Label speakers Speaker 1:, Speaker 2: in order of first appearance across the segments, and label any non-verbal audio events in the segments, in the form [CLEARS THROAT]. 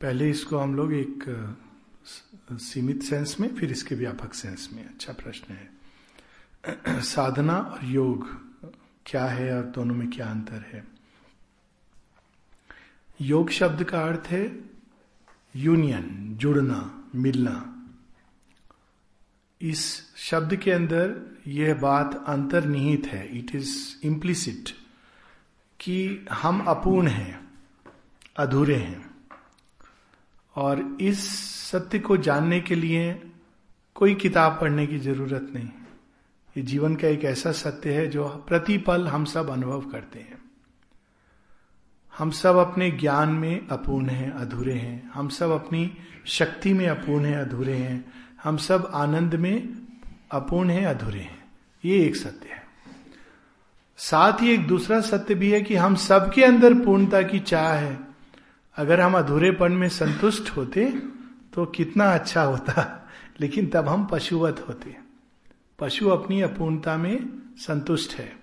Speaker 1: पहले इसको हम लोग एक सीमित सेंस में, फिर इसके व्यापक सेंस में। अच्छा प्रश्न है। [CLEARS THROAT] साधना और योग क्या है और दोनों में क्या अंतर है? योग शब्द का अर्थ है यूनियन जुड़ना, मिलना। इस शब्द के अंदर यह बात अंतर्निहित है। इट इज़ इम्प्लिसिट कि हम अपूर्ण हैं, अधूरे हैं। और इस सत्य को जानने के लिए कोई किताब पढ़ने की ज़रूरत नहीं। ये जीवन का एक ऐसा सत्य है जो प्रतिपल हम सब अनुभव करते हैं। हम सब अपने ज्ञान में अपूर्ण हैं, अधूरे हैं। हम सब अपनी शक्ति में अपूर्ण हैं, अधूरे हैं। हम सब आनंद में अपूर्ण हैं, अधूरे हैं। ये एक सत्य है। साथ ही एक दूसरा सत्य भी है कि हम सबके अंदर पूर्णता की चाह है। अगर हम अधूरेपन में संतुष्ट होते तो कितना अच्छा होता। लेकिन तब हम पशुवत होते। पशु अपनी अपूर्णता में संतुष्ट है।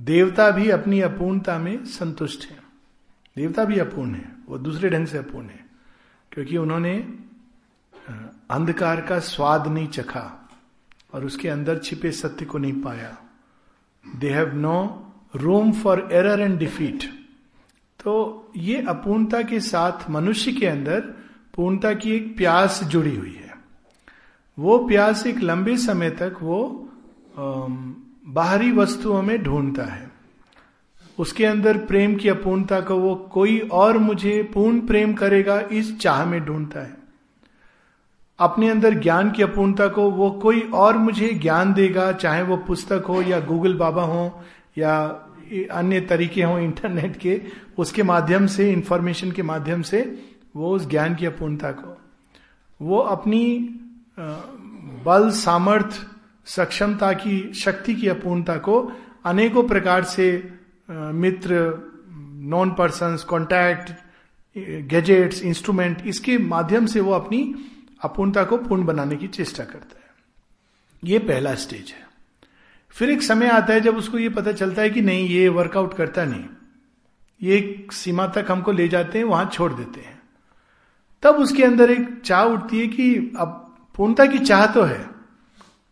Speaker 1: देवता भी अपनी अपूर्णता में संतुष्ट है। देवता भी अपूर्ण है। वो दूसरे ढंग से अपूर्ण है। क्योंकि उन्होंने अंधकार का स्वाद नहीं चखा और उसके अंदर छिपे सत्य को नहीं पाया। They have no room for error and defeat तो ये अपूर्णता के साथ मनुष्य के अंदर पूर्णता की एक प्यास जुड़ी हुई है। वो प्यास एक लंबे समय तक वो बाहरी वस्तुओं में ढूंढता है। उसके अंदर प्रेम की अपूर्णता को वो कोई और मुझे पूर्ण प्रेम करेगा, इस चाह में ढूंढता है। अपने अंदर ज्ञान की अपूर्णता को वो कोई और मुझे ज्ञान देगा, चाहे वो पुस्तक हो या गूगल बाबा हो या अन्य तरीके हों इंटरनेट के, उसके माध्यम से इंफॉर्मेशन के माध्यम से, वो उस ज्ञान की अपूर्णता को, वो अपनी बल, सामर्थ, सक्षमता की, शक्ति की अपूर्णता को अनेकों प्रकार से मित्र non person contact gadgets instrument इसके माध्यम से वो अपनी अपूर्णता को पूर्ण बनाने की चेष्टा करता है। ये पहला स्टेज है। फिर एक समय आता है जब उसको ये पता चलता है कि नहीं, ये वर्कआउट करता नहीं। ये एक सीमा तक हमको ले जाते हैं, वहाँ छोड़ देते हैं। तब उसके अंदर एक चाह उठती है कि अब पूर्णता की चाह तो है,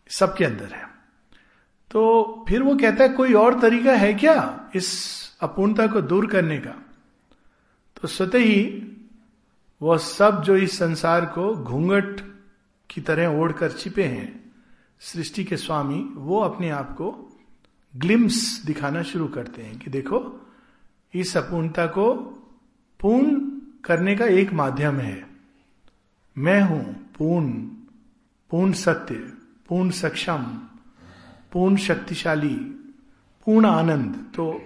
Speaker 1: सबके अंदर है। तो फिर वो कहता है, कोई और तरीका है क्या इस अपूर्णता को दूर करने का? तो स्वतः ही वह सब जो इस संसार को घूंघट की तरह ओढ़कर छिपे हैं सृष्टि के स्वामी, वो अपने आप को ग्लिम्स दिखाना शुरू करते हैं कि देखो, इस अपूर्णता को पूर्ण करने का एक माध्यम है। मैं हूँ पूर्ण पूर्ण सत्य, पूर्ण सक्षम, पूर्ण शक्तिशाली, पूर्ण आनंद। तो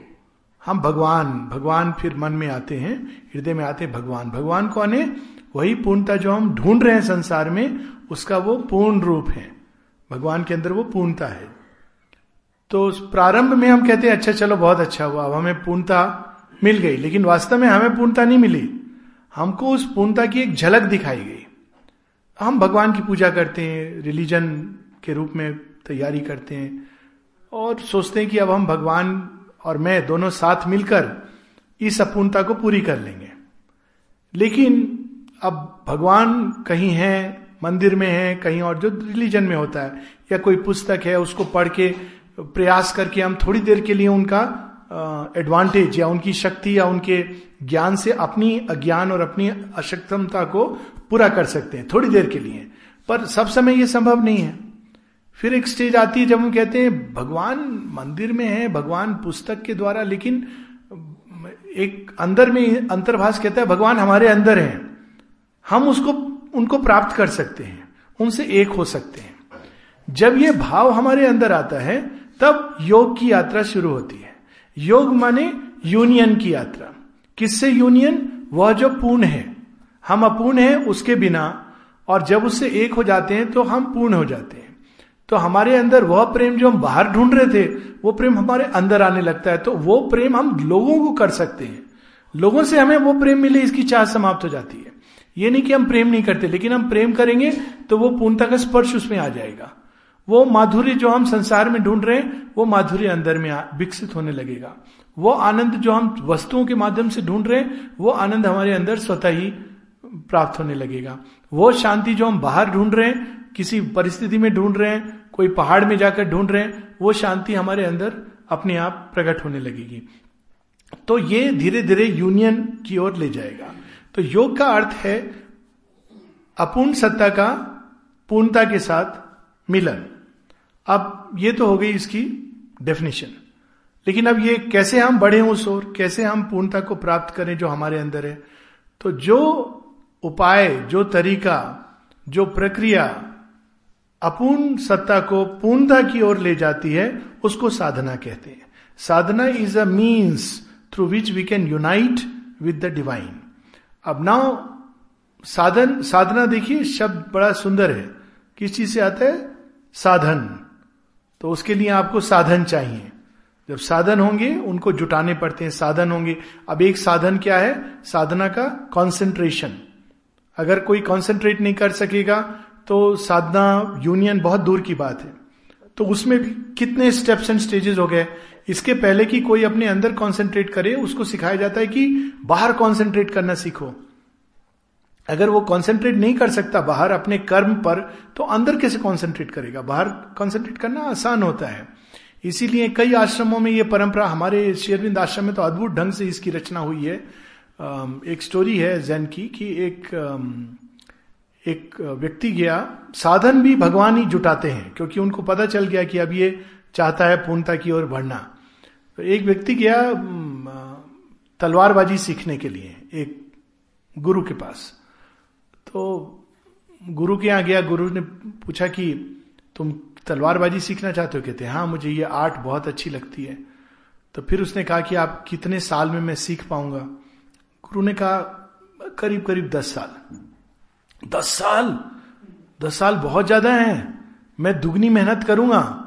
Speaker 1: हम भगवान भगवान फिर मन में आते हैं, हृदय में आते हैं, भगवान। भगवान कौन है? वही पूर्णता जो हम ढूंढ रहे हैं संसार में, उसका वो पूर्ण रूप है। भगवान के अंदर वो पूर्णता है। तो प्रारंभ में हम कहते हैं अच्छा चलो, बहुत अच्छा हुआ, अब हमें पूर्णता मिल गई, लेकिन वास्तव में हमें पूर्णता नहीं मिली। हमको उस पूर्णता की एक झलक दिखाई गई। हम भगवान की पूजा करते हैं, रिलीजन के रूप में तैयारी करते हैं, और सोचते हैं कि अब हम भगवान और मैं दोनों साथ मिलकर इस अपूर्णता को पूरी कर लेंगे। लेकिन अब भगवान कहीं है मंदिर में है, कहीं और, जो रिलीजन में होता है, या कोई पुस्तक है, उसको पढ़ के प्रयास करके हम थोड़ी देर के लिए उनका एडवांटेज या उनकी शक्ति, या उनके ज्ञान से अपनी अज्ञान और अपनी अशक्तमता को पूरा कर सकते हैं, थोड़ी देर के लिए। पर सब समय यह संभव नहीं है। फिर एक स्टेज आती है जब हम कहते हैं, भगवान मंदिर में है, भगवान पुस्तक के द्वारा, लेकिन, एक अंदर में अंतर्भाष कहता है, भगवान हमारे अंदर है। हम उसको उनको प्राप्त कर सकते हैं, उनसे एक हो सकते हैं। जब ये भाव हमारे अंदर आता है, तब योग की यात्रा शुरू होती है। योग माने यूनियन की यात्रा। किससे यूनियन वह जो पूर्ण है। हम अपूर्ण है उसके बिना, और जब उससे एक हो जाते हैं तो हम पूर्ण हो जाते हैं। तो हमारे अंदर वह प्रेम जो हम बाहर ढूंढ रहे थे, वो प्रेम हमारे अंदर आने लगता है। तो वो प्रेम हम लोगों को कर सकते हैं। लोगों से हमें वो प्रेम मिले, इसकी चाह समाप्त हो जाती है। ये नहीं कि हम प्रेम नहीं करते, लेकिन हम प्रेम करेंगे तो वो पूर्णता का स्पर्श उसमें आ जाएगा। वो माधुर्य जो हम संसार में ढूंढ रहे हैं, वो माधुर्य अंदर में विकसित होने लगेगा। वो आनंद जो हम वस्तुओं के माध्यम से ढूंढ रहे हैं, वो आनंद हमारे अंदर स्वतः ही प्राप्त होने लगेगा। वो शांति जो हम बाहर ढूंढ रहे हैं, किसी परिस्थिति में ढूंढ रहे हैं, कोई पहाड़ में जाकर ढूंढ रहे हैं, वो शांति हमारे अंदर अपने आप प्रकट होने लगेगी। तो ये धीरे धीरे यूनियन की ओर ले जाएगा। तो योग का अर्थ है अपूर्ण सत्ता का पूर्णता के साथ मिलन। अब ये तो हो गई इसकी डेफिनेशन लेकिन अब ये कैसे हम बढ़े उस ओर? कैसे हम पूर्णता को प्राप्त करें जो हमारे अंदर है? तो जो उपाय, जो तरीका, जो प्रक्रिया अपूर्ण सत्ता को पूर्णता की ओर ले जाती है, उसको साधना कहते हैं। Sadhana is a means through which we can unite with the divine अब नाउ, साधन, साधना देखिए, शब्द बड़ा सुंदर है। किस चीज़ से आता है? साधन। तो उसके लिए आपको साधन चाहिए। जब साधन होंगे, उनको जुटाने पड़ते हैं, साधन होंगे। अब एक साधन क्या है? साधना का कंसंट्रेशन अगर कोई कंसंट्रेट नहीं कर सकेगा तो साधना यूनियन बहुत दूर की बात है। तो उसमें भी कितने स्टेप्स एंड स्टेजेस हो गए? इसके पहले कि कोई अपने अंदर कंसंट्रेट करे, उसको सिखाया जाता है कि बाहर कंसंट्रेट करना सीखो। अगर वो कंसंट्रेट नहीं कर सकता बाहर अपने कर्म पर तो अंदर कैसे कंसंट्रेट करेगा? बाहर कंसंट्रेट करना आसान होता है। इसीलिए कई आश्रमों में ये परंपरा, हमारे शेरविंद आश्रम में तो अद्भुत ढंग से इसकी रचना हुई है। एक स्टोरी है जैन की कि एक एक व्यक्ति गया। साधन भी भगवान ही जुटाते हैं, क्योंकि उनको पता चल गया कि अब ये चाहता है पूर्णता की ओर बढ़ना। एक व्यक्ति गया तलवारबाजी सीखने के लिए, एक गुरु के पास। तो गुरु के यहाँ गया, गुरु ने पूछा कि, तुम तलवारबाजी सीखना चाहते हो? कहते हाँ मुझे ये आर्ट बहुत अच्छी लगती है। तो फिर उसने कहा कि, आप कितने साल में मैं सीख पाऊँगा? गुरु ने कहा, करीब करीब दस साल। दस साल? दस साल बहुत ज़्यादा है। मैं दुगनी मेहनत करूँगा।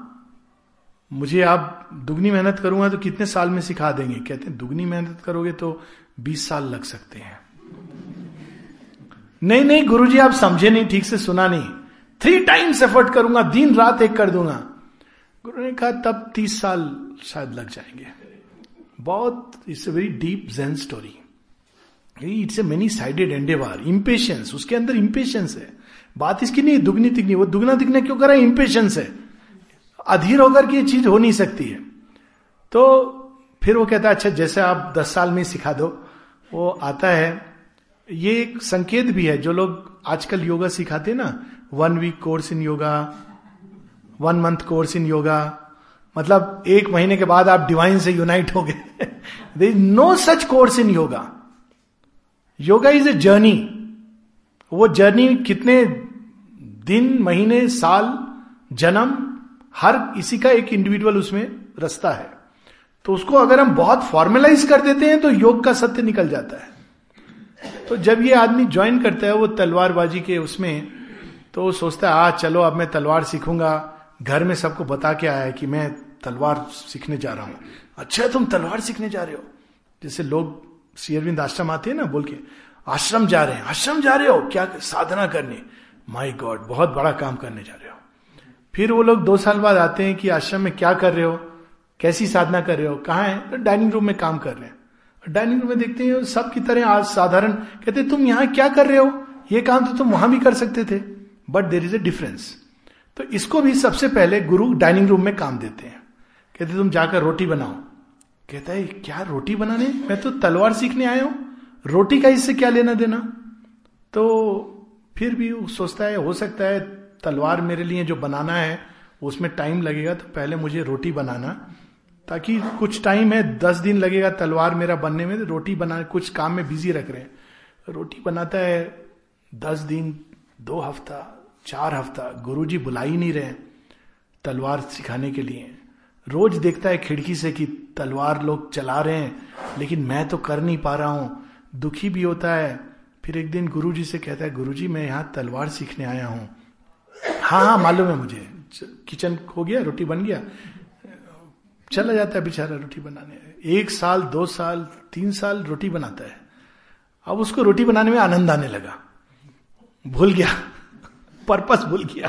Speaker 1: मुझे आप दुगनी मेहनत करूँगा तो कितने साल में सिखा देंगे? कहते हैं, दुगनी मेहनत करोगे तो बीस साल लग सकते हैं। नहीं नहीं, गुरुजी, आप समझे नहीं, ठीक से सुना नहीं। थ्री टाइम्स एफर्ट करूँगा, दिन रात एक कर दूँगा। गुरु ने कहा, तब तीस साल शायद लग जाएँगे। बहुत it's a very deep zen story it's a many sided endeavour impatience उसके अंदर इंपेशंस है। बात इसकी नहीं, दुगनी तिगनी, वो दुगना दिखना क्यों कर इंपेशंस है। अधीर होकर के चीज़ हो नहीं सकती है। तो फिर वो कहता है अच्छा जैसे आप दस साल में सिखा दो। वो आता है। ये एक संकेत भी है, जो लोग आजकल योगा सिखाते ना one week course in yoga one month course in yoga मतलब एक महीने के बाद आप डिवाइन से यूनाइट हो गए। There is no such course in yoga yoga is a journey वो जर्नी कितने दिन, महीने, साल, जन्म हर इसी का एक इंडिविजुअल उसमें रास्ता है। तो उसको अगर हम बहुत फॉर्मेलाइज कर देते हैं तो योग का सत्य निकल जाता है। तो जब ये आदमी ज्वाइन करता है, वो तलवारबाजी के उसमें तो वो सोचता है, आ, चलो, अब मैं तलवार सीखूँगा। घर में सबको बता के आया कि मैं तलवार सीखने जा रहा हूँ। अच्छा तुम तलवार सीखने जा रहे हो? जैसे लोग शेयरविंद आश्रम आते हैं ना, बोल के, आश्रम जा रहे हैं, आश्रम जा रहे हो? क्या साधना करने? माई गॉड बहुत बड़ा काम करने जा रहे हो। फिर वो लोग दो साल बाद आते हैं कि आश्रम में क्या कर रहे हो? कैसी साधना कर रहे हो? कहा है? तो डाइनिंग रूम में काम कर रहे हैं। डाइनिंग रूम में देखते हैं, सब की तरह आज साधारण, कहते तुम यहाँ क्या कर रहे हो? ये काम तो तुम वहाँ भी कर सकते थे। But there is a difference तो इसको भी सबसे पहले गुरु डाइनिंग रूम में काम देते हैं। कहते तुम जाकर रोटी बनाओ। कहता है, क्या रोटी बनाने? मैं तो तलवार सीखने आया हूँ। रोटी का इससे क्या लेना देना? तो फिर भी वो सोचता है, हो सकता है तलवार मेरे लिए जो बनाना है, उसमें टाइम लगेगा तो पहले मुझे रोटी बनाना। ताकि कुछ टाइम है, दस दिन लगेगा तलवार मेरा बनने में, रोटी बना, कुछ काम में बिज़ी रख रहे हैं। रोटी बनाता है दस दिन, दो हफ़्ता, चार हफ़्ता, गुरुजी बुला ही नहीं रहे तलवार सिखाने के लिए। रोज देखता है खिड़की से कि तलवार लोग चला रहे हैं, लेकिन मैं तो कर नहीं पा रहा हूँ। दुखी भी होता है। फिर एक दिन गुरुजी से कहता है, गुरुजी, मैं यहाँ तलवार सीखने आया हूँ। हाँ हाँ मालूम है मुझे। किचन हो गया, रोटी बन गया। चला जाता है बेचारा रोटी बनाने। एक साल, दो साल, तीन साल रोटी बनाता है। अब उसको रोटी बनाने में आनंद आने लगा। भूल गया। पर्पस भूल गया।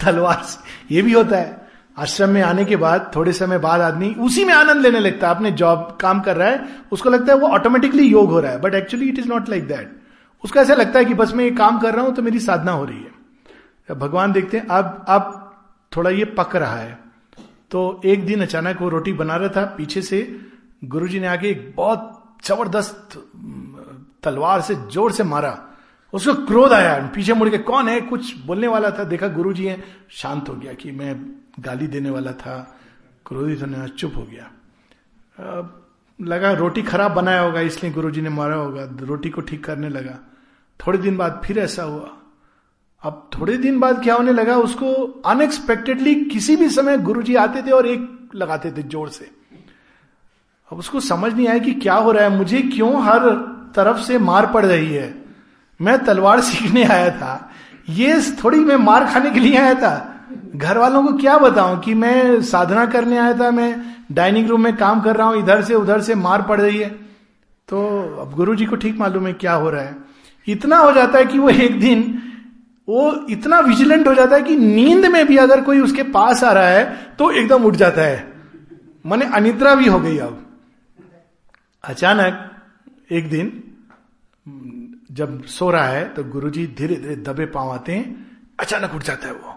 Speaker 1: तलवार से। ये भी होता है। आश्रम में आने के बाद, थोड़े समय बाद आदमी उसी में आनंद लेने लगता है। अपने जॉब, काम कर रहा है, उसको लगता है वो ऑटोमेटिकली योग हो रहा है। But actually it is not like that उसको ऐसा लगता है कि बस मैं ये काम कर रहा हूँ तो मेरी साधना हो रही है। भगवान देखते हैं, अब अब थोड़ा ये पक रहा है। तो एक दिन अचानक वो रोटी बना रहा था, पीछे से गुरुजी ने आके एक बहुत ज़बरदस्त तलवार से, ज़ोर से मारा। उसको क्रोध आया, पीछे मुड़ के कौन है, कुछ बोलने वाला था। देखा गुरु जी है, शांत हो गया कि मैं गाली देने वाला था, क्रोधित होने चुप हो गया। लगा रोटी खराब बनाया होगा, इसलिए गुरुजी ने मारा होगा, रोटी को ठीक करने लगा। थोड़े दिन बाद फिर ऐसा हुआ। अब थोड़े दिन बाद क्या होने लगा, उसको अनएक्सपेक्टेडली किसी भी समय गुरुजी आते थे और एक लगाते थे ज़ोर से। अब उसको समझ नहीं आया कि क्या हो रहा है, मुझे क्यों हर तरफ़ से मार पड़ रही है। मैं तलवार [LAUGHS] सीखने आया था। ये थोड़ी मैं मार खाने के लिए आया था। घर वालों को क्या बताऊँ कि मैं साधना करने आया था, मैं डाइनिंग रूम में काम कर रहा हूँ, इधर से उधर से मार पड़ रही है। तो अब गुरु जी को ठीक मालूम है क्या हो रहा है। इतना हो जाता है कि वो एक दिन वो इतना विजिलेंट हो जाता है कि नींद में भी अगर कोई उसके पास आ रहा है तो एकदम उठ जाता है। मैंने अनिद्रा भी हो गई अब। अचानक, एक दिन, जब सो रहा है तो गुरुजी धीरे धीरे दबे पाँव आते हैं, अचानक उठ जाता है वो।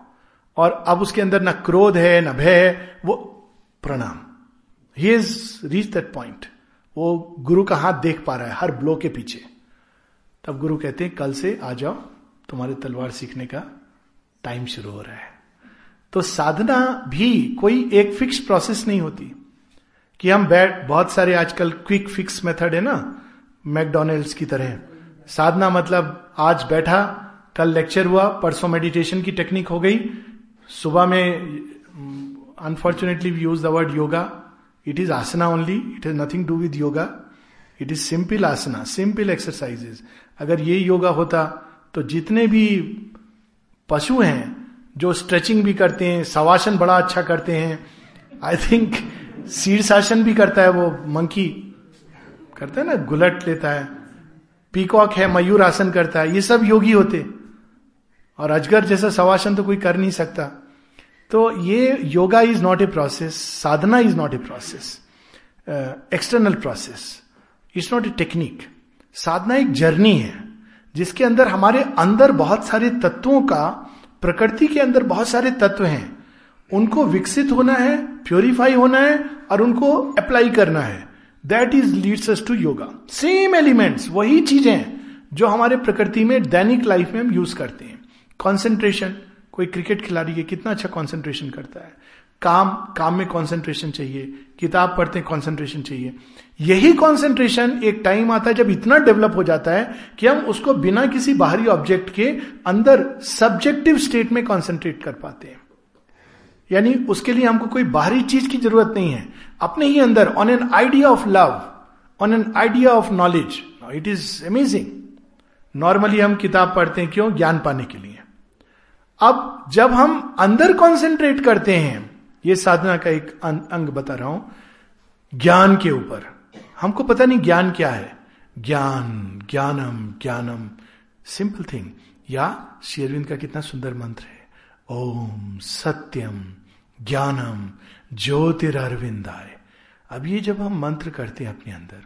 Speaker 1: और अब उसके अंदर ना क्रोध है, ना भय वो प्रणाम। He is reach that point वो गुरु का हाथ देख पा रहा है, हर ब्लो के पीछे। तब गुरु कहते हैं, कल से आ जाओ तुम्हारे तलवार सीखने का टाइम शुरू हो रहा है। तो साधना भी कोई एक फिक्स प्रोसेस नहीं होती कि हम बैठ, बहुत सारे आजकल क्विक फिक्स मेथड है ना मैकडोनल्ड्स की तरह। साधना मतलब आज बैठा, कल लेक्चर हुआ, परसों मेडिटेशन की टेक्निक हो गई। सुबह में unfortunately we use the word yoga it is asana only it is nothing do with yoga it is simple asana simple exercises अगर ये योगा होता तो जितने भी पशु हैं, जो स्ट्रेचिंग भी करते हैं, सवासन बड़ा अच्छा करते हैं आई थिंक शीर्षासन भी करता है वो मंकी करता है ना, गुलट लेता है पीकॉक है, मयूर आसन करता है, ये सब योगी होते और अजगर जैसा सवासन तो कोई कर नहीं सकता। तो ये yoga is not a process sadhana is not a process external process it's not a technique साधना एक जर्नी है। जिसके अंदर हमारे अंदर बहुत सारे तत्वों का, प्रकृति के अंदर बहुत सारे तत्व हैं। उनको विकसित होना है प्योरीफाई होना है, और उनको अप्लाई करना है। That is leads us to yoga same elements वही चीज़ें जो हमारे प्रकृति में दैनिक लाइफ में हम यूज़ करते हैं। कॉन्सेंट्रेशन कोई क्रिकेट खिलाड़ी है कितना अच्छा कॉन्सेंट्रेशन करता है। काम काम में कॉन्सेंट्रेशन चाहिए, किताब पढ़ते कॉन्सेंट्रेशन चाहिए। यही कॉन्सेंट्रेशन एक टाइम आता है जब इतना डेवलप हो जाता है कि हम उसको बिना किसी बाहरी ऑब्जेक्ट के अंदर सब्जेक्टिव स्टेट में कॉन्सेंट्रेट कर पाते हैं। यानी उसके लिए हमको कोई बाहरी चीज़ की ज़रूरत नहीं है। अपने ही अंदर on an idea of love on an idea of knowledge it is amazing normally हम किताब पढ़ते हैं क्यों? ज्ञान पाने के लिए। अब जब हम अंदर कंसेंट्रेट करते हैं ये साधना का एक अं-, अंग बता रहा हूँ। ज्ञान के ऊपर। हमको पता नहीं ज्ञान क्या है। ज्ञान ज्ञानम ज्ञानम। सिंपल थिंग या शेरविंद का कितना सुंदर मंत्र है। ओम सत्यम ज्ञानम ज्योतिर ज्योतिरविंदाय अब ये जब हम मंत्र करते हैं अपने अंदर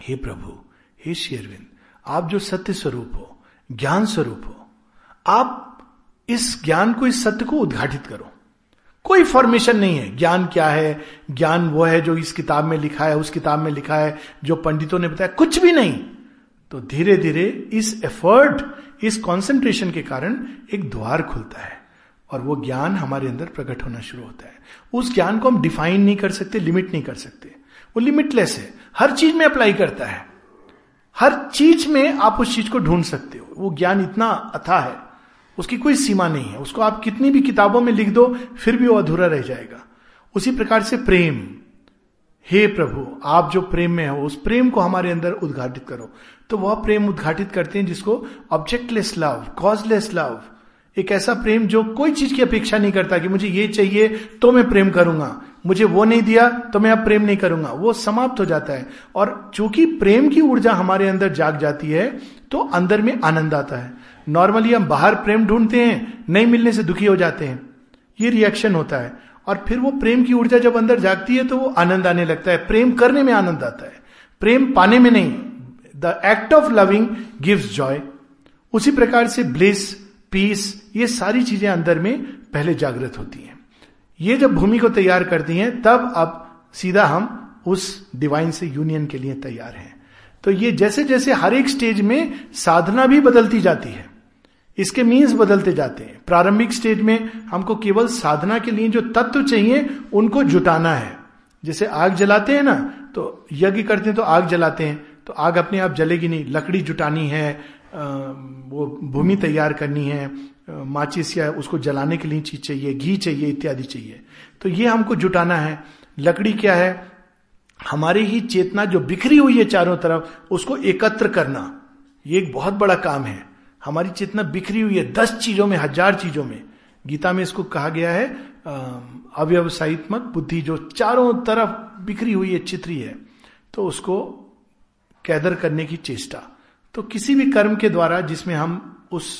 Speaker 1: हे प्रभु हे शेरविंद आप जो सत्य स्वरूप हो ज्ञान स्वरूप हो आप इस ज्ञान को इस सत्य को उद्घाटित करो। कोई फॉर्मेशन नहीं है। ज्ञान क्या है? ज्ञान वो है जो इस किताब में लिखा है, उस किताब में लिखा है, जो पंडितों ने बताया। कुछ भी नहीं। तो धीरे धीरे इस एफर्ट इस कंसंट्रेशन के कारण एक द्वार खुलता है और वो ज्ञान हमारे अंदर प्रकट होना शुरू होता है। उस ज्ञान को हम डिफाइन नहीं कर सकते लिमिट नहीं कर सकते। वो लिमिटलेस है। हर चीज़ में अप्लाई करता है। हर चीज़ में आप उस चीज़ को ढूंढ सकते हो। वो ज्ञान इतना अथा है। उसकी कोई सीमा नहीं है। उसको आप कितनी भी किताबों में लिख दो, फिर भी वो अधूरा रह जाएगा। उसी प्रकार से प्रेम। हे प्रभु, आप जो प्रेम में हो, उस प्रेम को हमारे अंदर उद्घाटित करो। तो वह प्रेम उद्घाटित करते हैं जिसको ऑब्जेक्टलेस लव कॉजलेस लव एक ऐसा प्रेम जो कोई चीज़ की अपेक्षा नहीं करता कि मुझे ये चाहिए तो मैं प्रेम करूँगा। मुझे वो नहीं दिया तो मैं अब प्रेम नहीं करूँगा। वो समाप्त हो जाता है। और चूँकि प्रेम की ऊर्जा हमारे अंदर जाग जाती है तो अंदर में आनंद आता है। नॉर्मली हम बाहर प्रेम ढूंढते हैं, नहीं मिलने से दुखी हो जाते हैं। ये रिएक्शन होता है। और फिर वो प्रेम की ऊर्जा जब अंदर जागती है तो वो आनंद आने लगता है। प्रेम करने में आनंद आता है। प्रेम पाने में नहीं। The act of loving gives joy उसी प्रकार से ब्लिस पीस ये सारी चीज़ें अंदर में पहले जागृत होती हैं। ये जब भूमि को तैयार करती हैं, तब अब सीधा हम उस डिवाइन से यूनियन के लिए तैयार हैं। तो ये जैसे जैसे हर एक स्टेज में साधना भी बदलती जाती है। इसके मीन्स बदलते जाते हैं। प्रारंभिक स्टेज में हमको केवल साधना के लिए जो तत्व चाहिए, उनको जुटाना है। जैसे आग जलाते हैं ना तो यज्ञ करते हैं तो आग जलाते हैं। तो आग अपने आप जलेगी नहीं। लकड़ी जुटानी है वो भूमि तैयार करनी है माचिस या उसको जलाने के लिए चीज़ चाहिए, घी चाहिए, इत्यादि चाहिए। तो ये हमको जुटाना है। लकड़ी क्या है? हमारी ही चेतना जो बिखरी हुई है चारों तरफ़, उसको एकत्र करना। ये एक बहुत बड़ा काम है। हमारी चेतना बिखरी हुई है दस चीज़ों में, हज़ार चीज़ों में। गीता में इसको कहा गया है अव्यवसायित्मक बुद्धि जो चारों तरफ़ बिखरी हुई है चित्री है तो उसको कैदर करने की चेष्टा। तो किसी भी कर्म के द्वारा जिसमें हम उस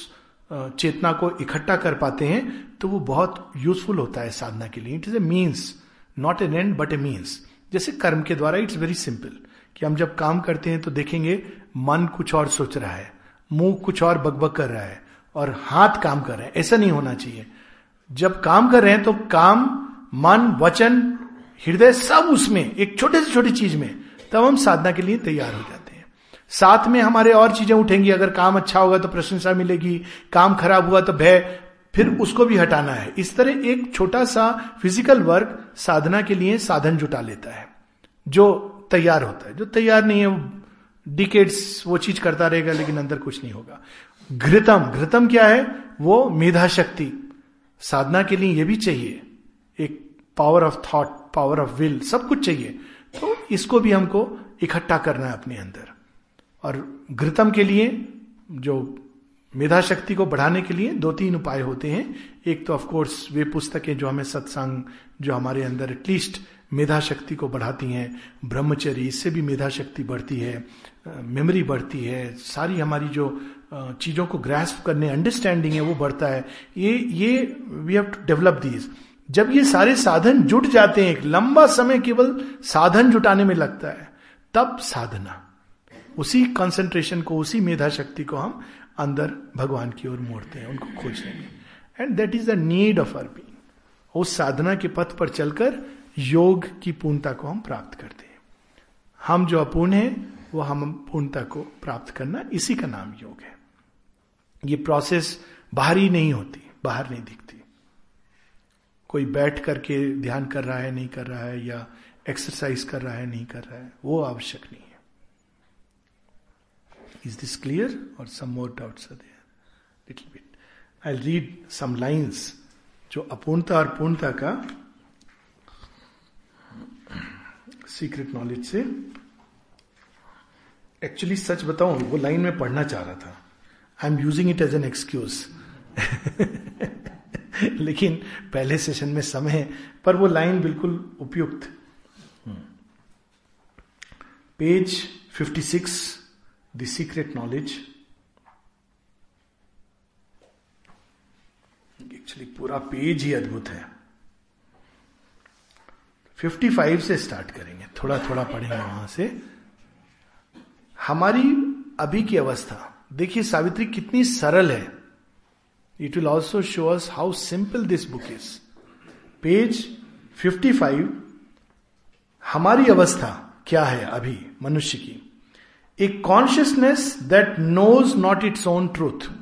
Speaker 1: चेतना को इकट्ठा कर पाते हैं तो वो बहुत यूजफुल होता है साधना के लिए। It is a means not an end but a means जैसे कर्म के द्वारा इट्स वेरी सिंपल कि हम जब काम करते हैं तो देखेंगे, मन कुछ और सोच रहा है। मुँह कुछ और बकबक कर रहा है और हाथ काम कर रहे हैं। ऐसा नहीं होना चाहिए। जब काम कर रहे हैं तो काम, मन, वचन, हृदय सब उसमें, एक छोटे से छोटी चीज़ में, तब हम साधना के लिए तैयार हो जाते हैं। साथ में हमारे और चीज़ें उठेंगी। अगर काम अच्छा होगा तो प्रशंसा मिलेगी, काम खराब हुआ तो भय, फिर उसको भी हटाना है। इस तरह एक छोटा सा फ़िज़िकल वर्क साधना के लिए साधन जुटा लेता है, जो तैयार होता है। जो तैयार नहीं है डिकेट्स वो चीज़ करता रहेगा, लेकिन अंदर कुछ नहीं होगा। घृतम घृतम क्या है? वो मेधा शक्ति साधना के लिए ये भी चाहिए। एक power of thought power of will सब कुछ चाहिए। तो इसको भी हमको इकट्ठा करना है अपने अंदर। और घृतम के लिए, जो मेधा शक्ति को बढ़ाने के लिए दो तीन उपाय होते हैं। एक तो ऑफकोर्स वे पुस्तकें जो हमें सत्संग, जो हमारे अंदर एटलीस्ट मेधा शक्ति को बढ़ाती हैं, ब्रह्मचर्य, इससे भी मेधा शक्ति बढ़ती है मेमोरी बढ़ती है, सारी हमारी जो चीज़ों को ग्रेस्प करने अंडरस्टैंडिंग है, वो बढ़ता है। ये ये we have to develop these जब ये सारे साधन जुट जाते हैं, एक लंबा समय केवल साधन जुटाने में लगता है, तब साधना, उसी कंसंट्रेशन को, उसी मेधा शक्ति को हम अंदर भगवान की ओर मोड़ते हैं, उनको खोजने में। And that is the need of our being उस साधना के पथ पर चलकर योग की पूर्णता को हम प्राप्त करते हैं। हम जो अपूर्ण है, वो हम पूर्णता को प्राप्त करना इसी का नाम योग है। ये प्रोसेस बाहरी नहीं होती, बाहर नहीं दिखती। कोई बैठ करके ध्यान कर रहा है, नहीं कर रहा है, या एक्सरसाइज कर रहा है, नहीं कर रहा है, वो आवश्यक नहीं है। इज़ दिस क्लियर और some more doubts little bit I read some lines जो अपूर्णता और पूर्णता का सीक्रेट नॉलेज से। एक्चुअली सच बताऊँ, वो लाइन में पढ़ना चाह रहा था। I am using it as an excuse लेकिन पहले सेशन में समय है, पर वो लाइन बिल्कुल उपयुक्त। Page 56 the secret knowledge actually पूरा पेज ही अद्भुत है। 55 से स्टार्ट करेंगे। थोड़ा थोड़ा पढ़ेंगे वहाँ से। हमारी अभी की अवस्था। देखिए, सावित्री कितनी सरल है। It will also show us how simple this book is page 55 हमारी अवस्था क्या है अभी मनुष्य की? A consciousness that knows not its own truth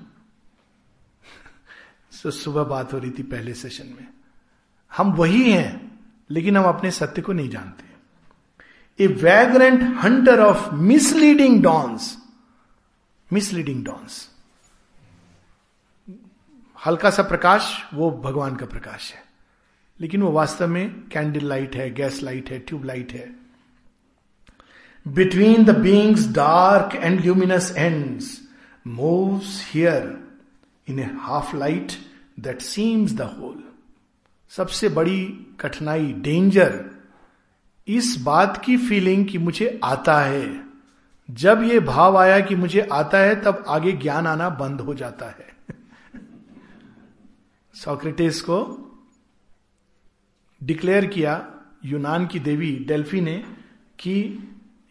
Speaker 1: सुबह बात हो रही थी पहले सेशन में। हम वही हैं। लेकिन हम अपने सत्य को नहीं जानते। A vagrant hunter of misleading dawns misleading dawns हल्का सा प्रकाश, वो भगवान का प्रकाश है। लेकिन वो वास्तव में कैंडल लाइट है गैस लाइट है ट्यूब लाइट है। Between the beings dark and luminous and moves here in a half light that seems the whole सबसे बड़ी कठिनाई डेंजर इस बात की फीलिंग कि मुझे आता है। जब ये भाव आया कि मुझे आता है, तब आगे ज्ञान आना बंद हो जाता है। [LAUGHS] सोक्रेटिस को डिक्लेयर किया यूनान की देवी डेल्फी ने कि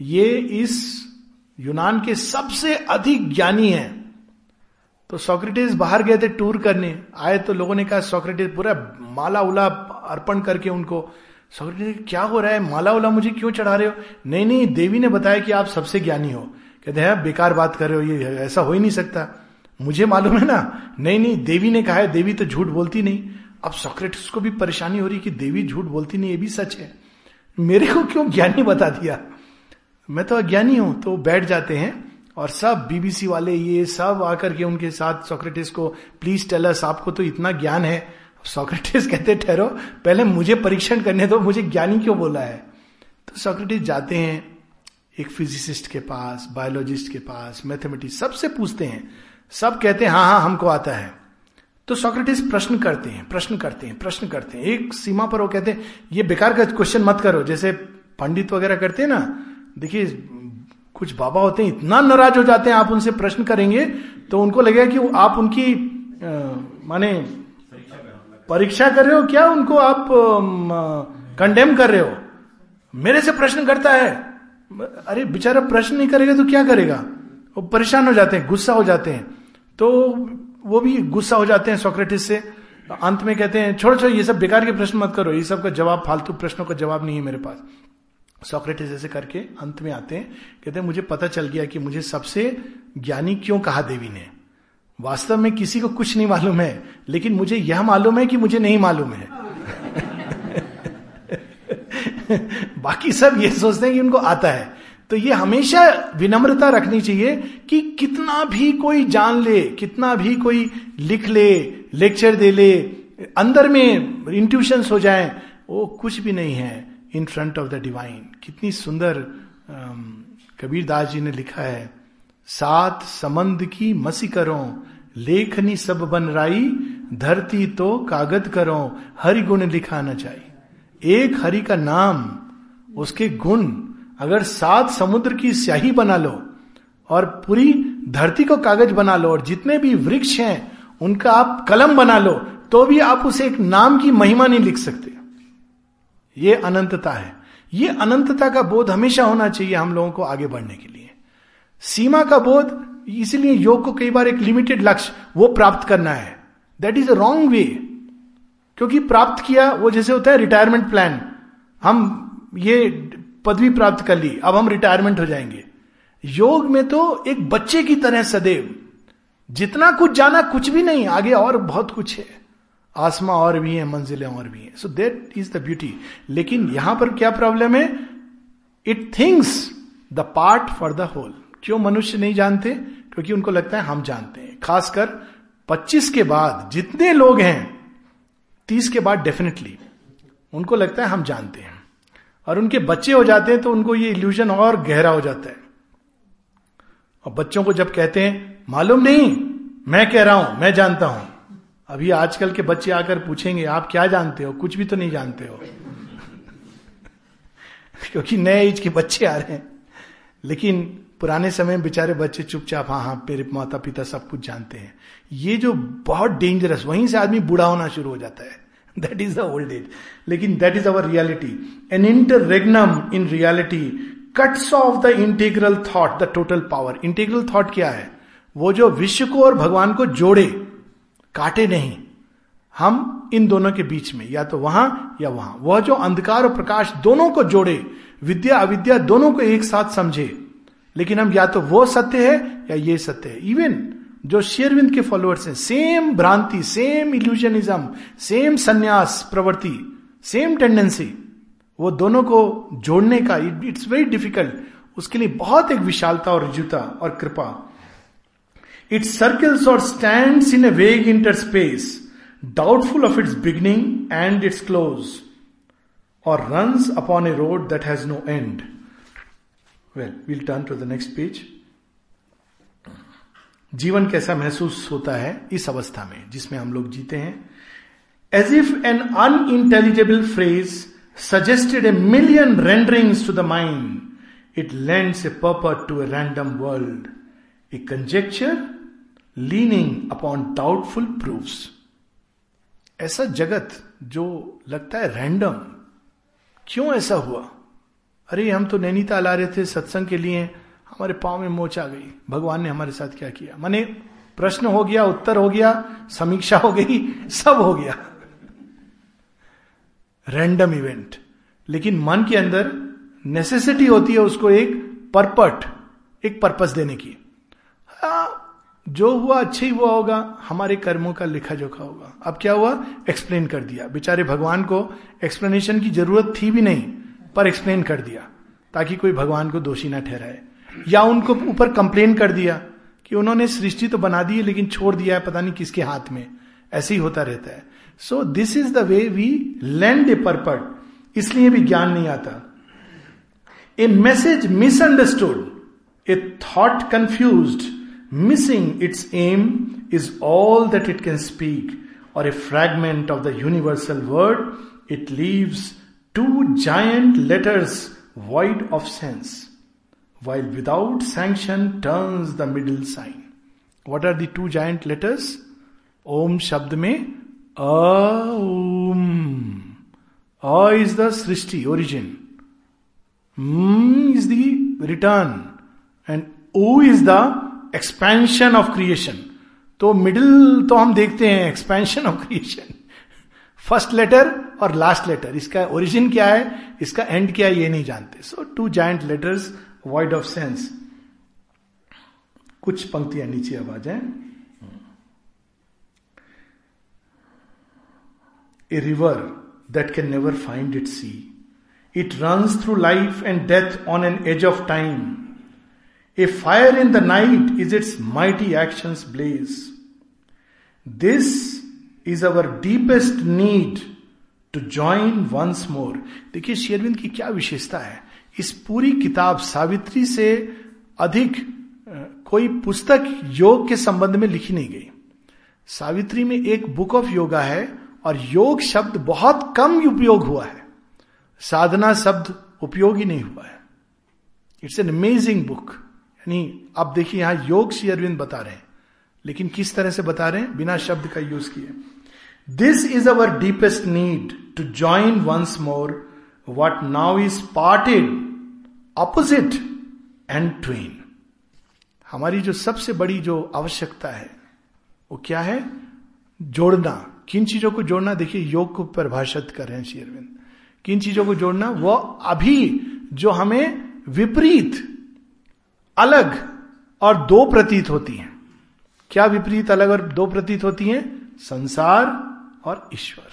Speaker 1: ये इस यूनान के सबसे अधिक ज्ञानी हैं। तो सोक्रेटिस बाहर गए थे टूर करने, आए तो लोगों ने कहा, सोक्रेटिस, पूरा माला उला अर्पण करके उनको। सोक्रेटिस क्या हो रहा है? माला उला मुझे क्यों चढ़ा रहे हो? नहीं नहीं, देवी ने बताया कि आप सबसे ज्ञानी हो। कहते हैं बेकार बात कर रहे हो, ये ऐसा हो ही नहीं सकता। मुझे मालूम है ना। नहीं नहीं, देवी ने कहा है, देवी तो झूठ बोलती नहीं। अब सोक्रेटिस को भी परेशानी हो रही कि देवी झूठ बोलती नहीं, ये भी सच है। मेरे को क्यों ज्ञानी बता दिया? मैं तो अज्ञानी हूँ तो बैठ जाते हैं। और सब बीबीसी वाले, ये सब आकर के उनके साथ सोक्रेटिस को प्लीज़ टेलस आपको तो इतना ज्ञान है। सोक्रेटिस [LAUGHS] कहते, ठहरो, पहले मुझे परीक्षण करने दो, मुझे ज्ञानी क्यों बोला है? तो सोक्रेटिस जाते हैं एक फिजिसिस्ट के पास बायोलॉजिस्ट के पास मैथमेटिक्स सबसे पूछते हैं। सब कहते हैं हाँ हाँ हमको आता है। तो सोक्रेटिस प्रश्न करते हैं, प्रश्न करते हैं, प्रश्न करते हैं। एक सीमा पर वो कहते हैं, ये बेकार का क्वेश्चन मत करो। जैसे पंडित वगैरह करते हैं ना, देखिए कुछ बाबा होते हैं, इतना नाराज़ हो जाते हैं, आप उनसे प्रश्न करेंगे तो उनको लगेगा कि आप उनकी माने परीक्षा कर रहे हो क्या? उनको आप कंडेम कर रहे हो? मेरे से प्रश्न करता है। अरे, बेचारा प्रश्न नहीं करेगा तो क्या करेगा? वो परेशान हो जाते हैं, गुस्सा हो जाते हैं। तो वो भी गुस्सा हो जाते हैं सोक्रेटिस से। अंत में कहते हैं, छोड़ो छोड़ो, ये सब बेकार के प्रश्न मत करो, ये सब का जवाब, फालतू प्रश्नों का जवाब नहीं है मेरे पास। सोक्रेटिस ऐसे करके अंत में आते हैं, कहते हैं, मुझे पता चल गया कि मुझे सबसे ज्ञानी क्यों कहा देवी ने। वास्तव में किसी को कुछ नहीं मालूम है, लेकिन मुझे यह मालूम है कि मुझे नहीं मालूम है। [LAUGHS] बाकी सब ये सोचते हैं कि उनको आता है। तो ये हमेशा विनम्रता रखनी चाहिए कि कितना भी कोई जान ले, कितना भी कोई लिख ले, लेक्चर दे ले, अंदर में इंट्यूशन हो जाए, वो कुछ भी नहीं है। In front of the divine कितनी सुंदर कबीर दास जी ने लिखा है, सात समंद की मसी करो, लेखनी सब बन राई, धरती तो कागज़ करो, हरि गुण लिखा न चाहिए एक हरि का नाम, उसके गुण, अगर सात समुद्र की स्याही बना लो, और पूरी धरती को कागज़ बना लो, और जितने भी वृक्ष हैं, उनका आप कलम बना लो तो भी आप उसे एक नाम की महिमा नहीं लिख सकते। ये अनंतता है। ये अनंतता का बोध हमेशा होना चाहिए हम लोगों को आगे बढ़ने के लिए। सीमा का बोध, इसलिए योग को कई बार एक लिमिटेड लक्ष्य, वो प्राप्त करना है। That is a wrong way क्योंकि प्राप्त किया, वो जैसे होता है रिटायरमेंट प्लान हम ये पदवी प्राप्त कर ली, अब हम रिटायरमेंट हो जाएँगे। योग में तो एक बच्चे की तरह सदैव। जितना कुछ जाना कुछ भी नहीं, आगे और बहुत कुछ है। आसमा और भी है, मंजिलें और भी हैं। So that is the beauty लेकिन यहाँ पर क्या प्रॉब्लम है? It thinks the part for the whole क्यों मनुष्य नहीं जानते? क्योंकि उनको लगता है हम जानते हैं। खासकर 25 के बाद जितने लोग हैं 30 के बाद डेफिनेटली उनको लगता है हम जानते हैं। और उनके बच्चे हो जाते हैं तो उनको ये इल्यूजन और गहरा हो जाता है। और बच्चों को जब कहते हैं, मालूम नहीं, मैं कह रहा हूँ, मैं जानता हूँ। अभी आजकल के बच्चे आकर पूछेंगे, आप क्या जानते हो? कुछ भी तो नहीं जानते हो। [LAUGHS] क्योंकि नए एज के बच्चे आ रहे हैं। लेकिन पुराने समय में बेचारे बच्चे चुपचाप हाँ हाँ मेरे माता पिता सब कुछ जानते हैं। ये जो बहुत डेंजरस वहीं से आदमी बूढ़ा होना शुरू हो जाता है। That is the old age लेकिन that is our reality an interregnum in reality cuts off the integral thought the total power integral thought क्या है? वो जो विश्व को और भगवान को जोड़े काटे नहीं। हम इन दोनों के बीच में, या तो वहाँ या वहाँ। वह जो अंधकार और प्रकाश दोनों को जोड़े, विद्या, अविद्या दोनों को एक साथ समझे। लेकिन हम या तो वो सत्य है, या ये सत्य है। इवन जो शेरविंद के फॉलोअर्स हैं सेम भ्रांति सेम इल्यूजनिज्म सेम संन्यास प्रवृत्ति सेम टेंडेंसी वो दोनों को जोड़ने का इट्स वेरी डिफ़िकल्ट उसके लिए बहुत एक विशालता और रिजुता और कृपा। it circles or stand in a vague inter space doubtful of its beginning and its close or run upon a road that has no end well will turn to the next page जीवन कैसा महसूस होता है इस अवस्था में जिसमें हम लोग जीते हैं as if an unintelligible phrase suggested a million renderings to the mind it lends a purport to a random world a conjecture leaning upon doubtful proofs ऐसा जगत जो लगता है रैंडम क्यों ऐसा हुआ? अरे हम तो नैनीताल आ रहे थे सत्संग के लिए हमारे पाँव में मोच आ गई। भगवान ने हमारे साथ क्या किया? माने प्रश्न हो गया उत्तर हो गया समीक्षा हो गई सब हो गया। रैंडम इवेंट लेकिन मन के अंदर नेसेसिटी होती है उसको एक परपट एक पर्पस देने की। हाँ, जो हुआ अच्छा ही हुआ होगा, हमारे कर्मों का लिखा जोखा होगा। अब क्या हुआ? एक्सप्लेन कर दिया। बेचारे भगवान को एक्सप्लेनेशन की ज़रूरत थी भी नहीं, पर एक्सप्लेन कर दिया, ताकि कोई भगवान को दोषी ना ठहराए। या उनको ऊपर कंप्लेन कर दिया कि उन्होंने सृष्टि तो बना दी है, लेकिन छोड़ दिया है, पता नहीं किसके हाथ में। ऐसे ही होता रहता है। So this is the way we land a parapet इसलिए भी ज्ञान नहीं आता। A message misunderstood a thought confused missing its aim is all that it can speak, or a fragment of the universal word, it leaves two giant letters void of sense, while without sanction turns the middle sign. What are the two giant letters? Om Shabd mein Aum. A is the Srishti, origin. M is the return. And O is the expansion of creation तो middle तो हम देखते हैं expansion of creation first letter और last letter इसका origin क्या है? इसका एंड क्या है? ये नहीं जानते. So two giant letters void of sense कुछ पंक्तियाँ नीचे अब आ जाए a river that can never find it sea it runs through life and death on an edge of time a fire in the night is its mighty action blaze this is our deepest need to join once more देखिए शेरविंद की क्या विशेषता है? इस पूरी किताब सावित्री से अधिक कोई पुस्तक योग के संबंध में लिखी नहीं गई। सावित्री में एक बुक ऑफ़ योगा है और योग शब्द बहुत कम उपयोग हुआ है। साधना शब्द उपयोग ही नहीं हुआ है। इट्स एन अमेजिंग बुक यानी अब देखिए यहाँ योग श्री अरविंद बता रहे हैं। लेकिन किस तरह से बता रहे हैं? बिना शब्द का यूज़ किए। This is our deepest need to join once more what now is parted, opposite and twain. हमारी जो सबसे बड़ी जो आवश्यकता है वो क्या है? जोड़ना। किन चीज़ों को जोड़ना? देखिए योग को परिभाषित कर रहे हैं श्री अरविंद। किन चीज़ों को जोड़ना? वो अभी जो हमें विपरीत अलग और दो प्रतीत होती हैं। क्या विपरीत अलग और दो प्रतीत होती हैं? संसार और ईश्वर।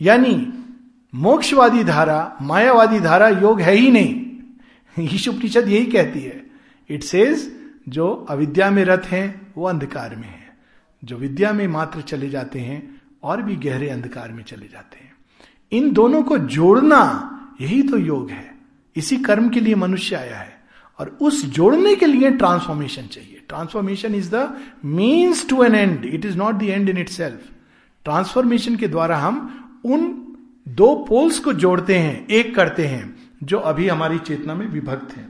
Speaker 1: यानी, मोक्षवादी धारा, मायावादी धारा योग है ही नहीं। ईश उपनिषद यही कहती है। इट सेज जो अविद्या में रथ हैं, वो अंधकार में है। जो विद्या में मात्र चले जाते हैं, और भी गहरे अंधकार में चले जाते हैं। इन दोनों को जोड़ना, यही तो योग है। इसी कर्म के लिए मनुष्य आया है। और उस जोड़ने के लिए ट्रांसफॉर्मेशन चाहिए। Transformation is the means to an end it is not the end in itself transformation के द्वारा हम उन दो पोल्स को जोड़ते हैं, एक करते हैं, जो अभी हमारी चेतना में विभक्त है।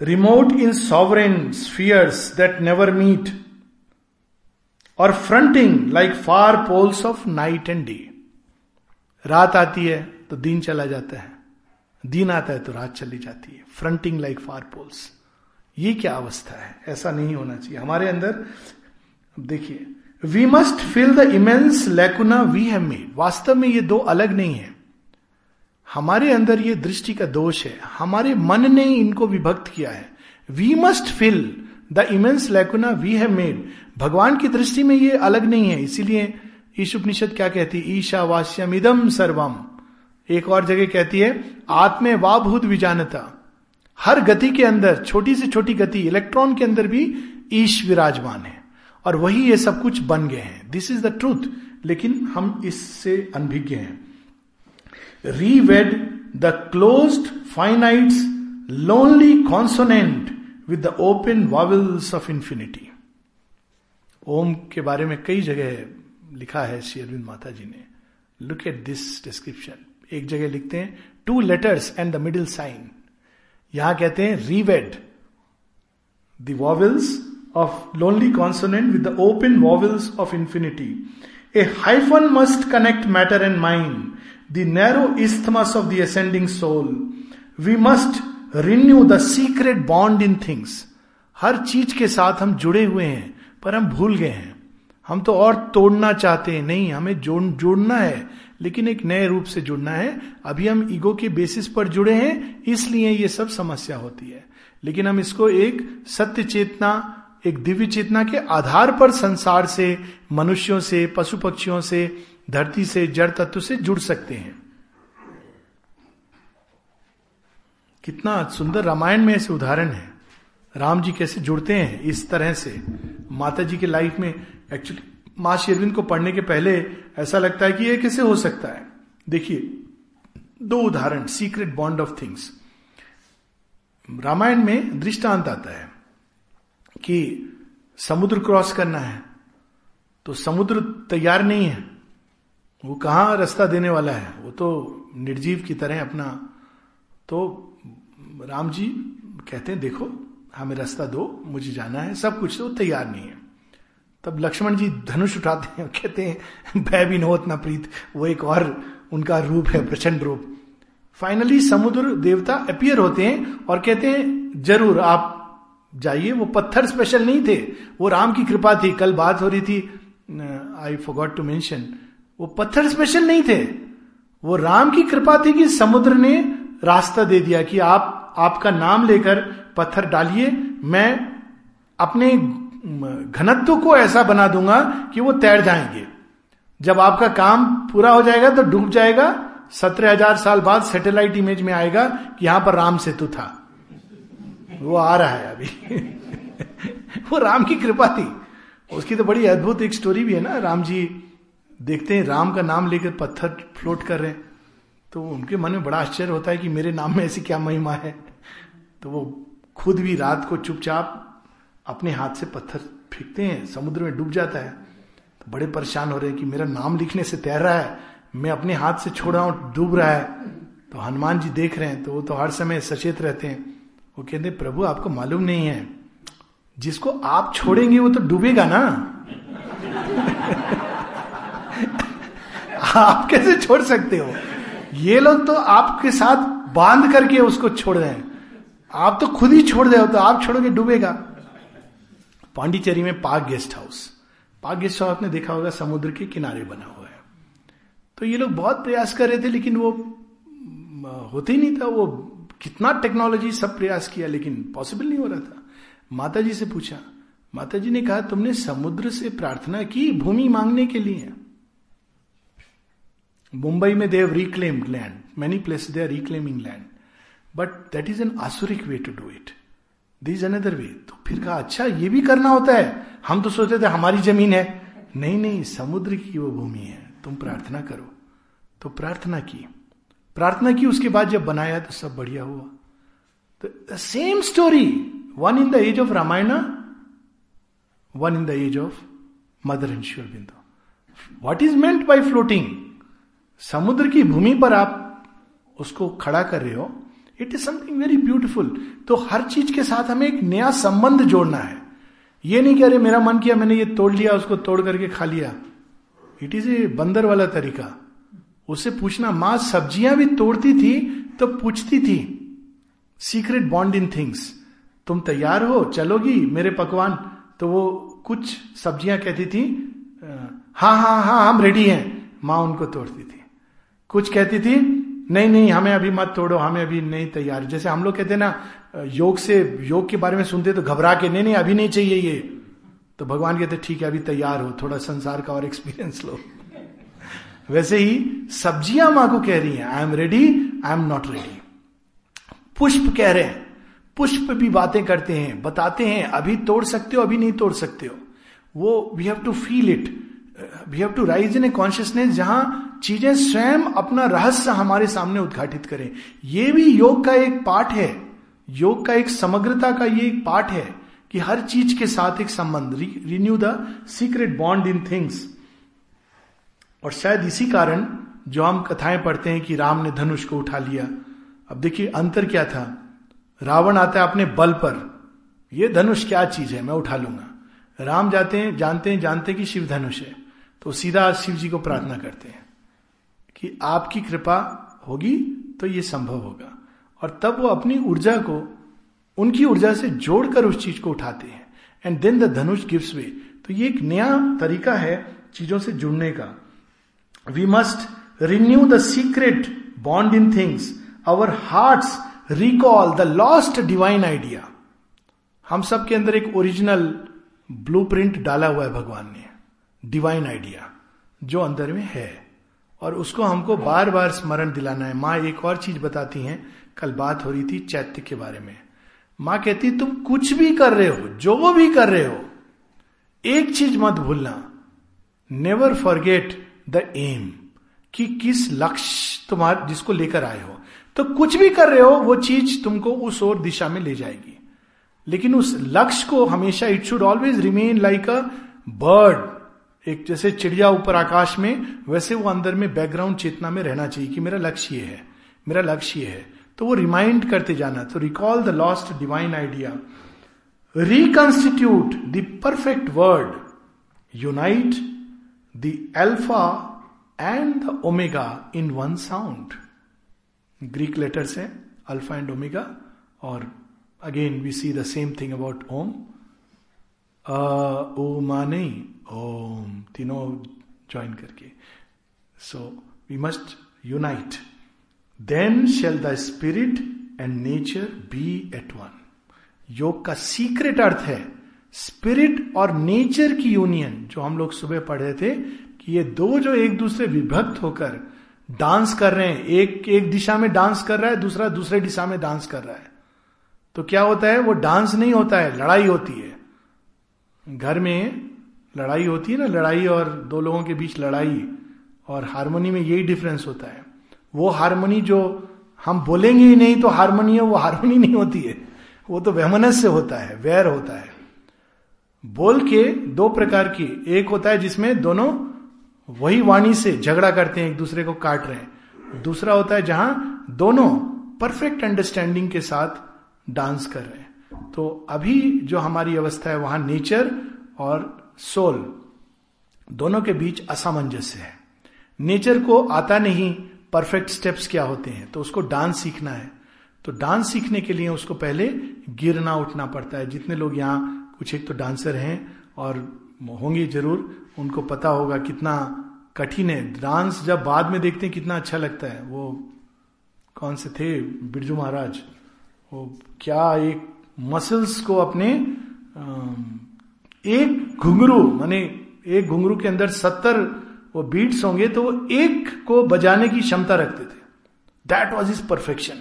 Speaker 1: Remote in sovereign spheres that never meet or fronting like far poles of night and day रात आती है तो दिन चला जाता है। दिन आता है तो रात चली जाती है फ्रंटिंग लाइक फार पोल्स ये क्या अवस्था है? ऐसा नहीं होना चाहिए। हमारे अंदर देखिए we must fill the immense lacuna we have made वास्तव में ये दो अलग नहीं है। हमारे अंदर ये दृष्टि का दोष है। हमारे मन ने इनको विभक्त किया है। We must fill the immense lacuna we have made भगवान की दृष्टि में ये अलग नहीं है। इसीलिए ईश उपनिषद क्या कहती है? ईशा वास्यम इदम सर्वम। एक और जगह कहती है, आत्मे वाभूत विजानता। हर गति के अंदर, छोटी से छोटी गति, इलेक्ट्रॉन के अंदर भी ईश विराजमान है। और वही ये सब कुछ बन गए हैं। दिस इज़ द ट्रूथ लेकिन हम इससे अनभिज्ञ हैं। Reweave the close finites lonely consonant with the open vowels of infinity Om के बारे में कई जगह लिखा है श्री अरविंद माता जी ने। लुक एट दिस डिस्क्रिप्शन एक जगह लिखते हैं two letters and the middle sign यहाँ कहते हैं reweave the vowels of lonely consonant with the open vowels of infinity a hyphen must connect matter and mind the narrow isthmus of the ascending soul we must renew the secret bond in things हर चीज़ के साथ हम जुड़े हुए हैं, पर हम भूल गए हैं। हम तो और तोड़ना चाहते हैं। नहीं, हमें जोड़ जोड़ना है। लेकिन एक नए रूप से जुड़ना है। अभी हम ईगो के बेसिस पर जुड़े हैं, इसलिए ये सब समस्या होती है। लेकिन हम इसको एक सत्य चेतना, एक दिव्य चेतना के आधार पर संसार से, मनुष्यों से पशु पक्षियों से, धरती से, जड़ तत्व से जुड़ सकते हैं। कितना सुंदर रामायण में ऐसे उदाहरण है। राम जी कैसे जुड़ते हैं इस तरह से। माता जी के लाइफ में एक्चुअली माँ शेरविंद को पढ़ने के पहले ऐसा लगता है कि यह कैसे हो सकता है? देखिए, दो उदाहरण secret bond of things Ramayana में दृष्टांत आता है कि समुद्र क्रॉस करना है तो समुद्र तैयार नहीं है। वो कहाँ रास्ता देने वाला है? वो तो निर्जीव की तरह अपना। तो राम जी कहते हैं, देखो, हमें रास्ता दो, मुझे जाना है, सब कुछ तो तैयार नहीं है। तब लक्ष्मण जी धनुष उठाते हैं, कहते हैं, भय भी नोत ना प्रीत। वो एक और उनका रूप है, प्रचंड रूप। फाइनली समुद्र देवता अपियर होते हैं और कहते हैं, ज़रूर, आप जाइए। वो पत्थर स्पेशल नहीं थे। वो राम की कृपा थी। कल बात हो रही थी आई फोगॉट टू मेंशन वो पत्थर स्पेशल नहीं थे। वो राम की कृपा थी कि समुद्र ने रास्ता दे दिया कि आप, आपका नाम लेकर पत्थर डालिए। मैं अपने घनत्व को ऐसा बना दूँगा कि वो तैर जाएँगे। जब आपका काम पूरा हो जाएगा तो डूब जाएगा, सत्रह हज़ार साल बाद सैटेलाइट इमेज में आएगा कि यहाँ पर राम सेतु था। वो आ रहा है अभी। [LAUGHS] वो राम की कृपा थी। उसकी तो बड़ी अद्भुत एक स्टोरी भी है ना। राम जी देखते हैं, राम का नाम लेकर पत्थर फ्लोट कर रहे हैं। तो उनके मन में बड़ा आश्चर्य होता है कि मेरे नाम में ऐसी क्या महिमा है। तो वो खुद भी रात को चुपचाप अपने हाथ से पत्थर फेंकते हैं, समुद्र में डूब जाता है। तो बड़े परेशान हो रहे हैं कि मेरा नाम लिखने से तैर रहा है, मैं अपने हाथ से छोड़ा हूँ, डूब रहा है। तो हनुमान जी देख रहे हैं तो वो तो हर समय सचेत रहते हैं। वो कहते हैं, प्रभु, आपको मालूम नहीं है। जिसको आप छोड़ेंगे, वो तो डूबेगा ना? [LAUGHS] आप कैसे छोड़ सकते हो? ये लोग तो आपके साथ बाँध करके उसको छोड़ रहे हैं। आप तो खुद ही छोड़ रहे हो तो आप छोड़ोगे, डूबेगा। पांडिचेरी में park guest house. Park guest house आपने देखा होगा, समुद्र के किनारे बना हुआ है। तो ये लोग बहुत प्रयास कर रहे थे, लेकिन वो होते नहीं था। वो कितना टेक्नोलॉजी सब प्रयास किया, लेकिन पॉसिबल नहीं हो रहा था। माता जी से पूछा माता जी ने कहा, तुमने समुद्र से प्रार्थना की भूमि मांगने के लिए? मुंबई में they've reclaimed land many place they are reclaiming land but that is an asuric way to do it this another way तो फिर कहा अच्छा ये भी करना होता है। हम तो सोचते थे, हमारी ज़मीन है। नहीं नहीं, समुद्र की वो भूमि है। तुम प्रार्थना करो। तो प्रार्थना की। प्रार्थना की, उसके बाद जब बनाया तो सब बढ़िया हुआ। तो same story one in the age of Ramayana one in the age of Mother and Sri Aurobindo what is meant by floating समुद्र की भूमि पर आप उसको खड़ा कर रहे हो it is something very beautiful तो हर चीज़ के साथ हमें एक नया संबंध जोड़ना है। ये नहीं कि अरे मेरा मन किया, मैंने ये तोड़ लिया, उसको तोड़ करके खा लिया। इट इज़ ए बंदर वाला तरीका। उससे पूछना, माँ, सब्ज़ियाँ भी तोड़ती थी तो पूछती थी। सीक्रेट बॉन्ड इन थिंग्स तुम तैयार हो, चलोगी, मेरे पकवान। तो वो कुछ सब्ज़ियाँ कहती थी हाँ हाँ हाँ हम रेडी हैं। माँ उनको तोड़ती थी। कुछ कहती थी नहीं नहीं, हमें अभी मत तोड़ो, हमें अभी नहीं तैयार। जैसे हम लोग कहते हैं ना, योग से, योग के बारे में सुनते तो घबरा के, नहीं नहीं, अभी नहीं चाहिए ये। तो भगवान कहते ठीक है, अभी तैयार हो, थोड़ा संसार का और एक्सपीरियंस लो। [LAUGHS] वैसे ही सब्ज़ियाँ माँ को कह रही हैं I am ready I am not ready पुष्प कह रहे हैं, पुष्प भी बातें करते हैं, बताते हैं, अभी तोड़ सकते हो, अभी नहीं तोड़ सकते हो। वो we have to feel it we have to rise in a consciousness जहाँ चीज़ें स्वयं अपना रहस्य हमारे सामने उद्घाटित करें। यह भी योग का एक पाठ है। योग का एक समग्रता का ये एक पाठ है कि हर चीज़ के साथ एक संबंध। Renew the secret bond in things और शायद इसी कारण जो हम कथाएँ पढ़ते हैं कि राम ने धनुष को उठा लिया। अब देखिए अंतर क्या था। रावण आता है अपने बल पर। यह धनुष क्या चीज़ है? मैं उठा लूँगा। राम जाते हैं, जानते हैं जानते हैं कि शिव धनुष है। तो सीधा शिव जी को प्रार्थना करते हैं। कि आपकी कृपा होगी तो ये संभव होगा। और तब वो अपनी ऊर्जा को, उनकी ऊर्जा से जोड़कर उस चीज़ को उठाते हैं। And then the dhanush gives way तो ये एक नया तरीका है चीज़ों से जुड़ने का। We must renew the secret bond in things our heart recall the lost divine idea हम सब के अंदर एक ओरिजिनल ब्लूप्रिंट डाला हुआ है भगवान ने। डिवाइन आइडिया जो अंदर में है। और उसको हमको बार बार स्मरण दिलाना है। माँ एक और चीज़ बताती हैं, कल बात हो रही थी चैत्य के बारे में। माँ कहती, तुम कुछ भी कर रहे हो, जो भी कर रहे हो, एक चीज़ मत भूलना। नेवर फॉरगेट द एम कि किस लक्ष्य तुम्हारे, जिसको लेकर आए हो। तो कुछ भी कर रहे हो, वो चीज़ तुमको उस और दिशा में ले जाएगी। लेकिन उस लक्ष्य को हमेशा it should always remain like a bird एक जैसे चिड़िया ऊपर आकाश में, वैसे वो अंदर में बैकग्राउंड चेतना में रहना चाहिए कि मेरा लक्ष्य ये है। मेरा लक्ष्य ये है। तो वो रिमाइंड करते जाना। तो recall the lost divine idea reconstitute the perfect word unite the alpha and the omega in one sound Greek letters है अल्फ़ा एंड ओमेगा और again we see the same thing about Om ओ माने ओम, तीनों join करके। So we must unite then shall the spirit and nature be at one योग का secret अर्थ है spirit और nature की यूनियन जो हम लोग सुबह पढ़े थे, कि ये दो जो एक दूसरे विभक्त होकर डांस कर रहे हैं। एक एक दिशा में डांस कर रहा है, दूसरा दूसरे दिशा में डांस कर रहा है। तो क्या होता है? वो डांस नहीं होता है, लड़ाई होती है। घर में लड़ाई होती है ना, लड़ाई और दो लोगों के बीच लड़ाई और हारमोनी में यही डिफरेंस होता है। वो हारमोनी जो हम बोलेंगे ही नहीं तो हारमोनी है, वो हारमोनी नहीं होती है। वो तो वहमनस से होता है, वैर होता है। बोल के दो प्रकार की, एक होता है जिसमें दोनों वही वाणी से झगड़ा करते हैं, एक दूसरे को काट रहे हैं। दूसरा होता है जहाँ दोनों परफेक्ट अंडरस्टैंडिंग के साथ डांस कर रहे हैं। तो अभी जो हमारी अवस्था है, वहाँ नेचर और सोल दोनों के बीच असामंजस्य है। नेचर को आता नहीं, परफेक्ट स्टेप्स क्या होते हैं? तो उसको डांस सीखना है। तो डांस सीखने के लिए उसको पहले गिरना उठना पड़ता है। जितने लोग यहाँ कुछ एक तो डांसर हैं और होंगे ज़रूर, उनको पता होगा कितना कठिन है। डांस जब बाद में देखते हैं कितना अच्छा लगता है। वो कौन से थे? बिरजू महाराज। वो क्या एक मसल्स को अपने एक घुंगरू माने एक घुंगरू के अंदर सत्तर वो बीट्स होंगे तो वो एक को बजाने की क्षमता रखते थे। दैट वॉज़ इज़ परफेक्शन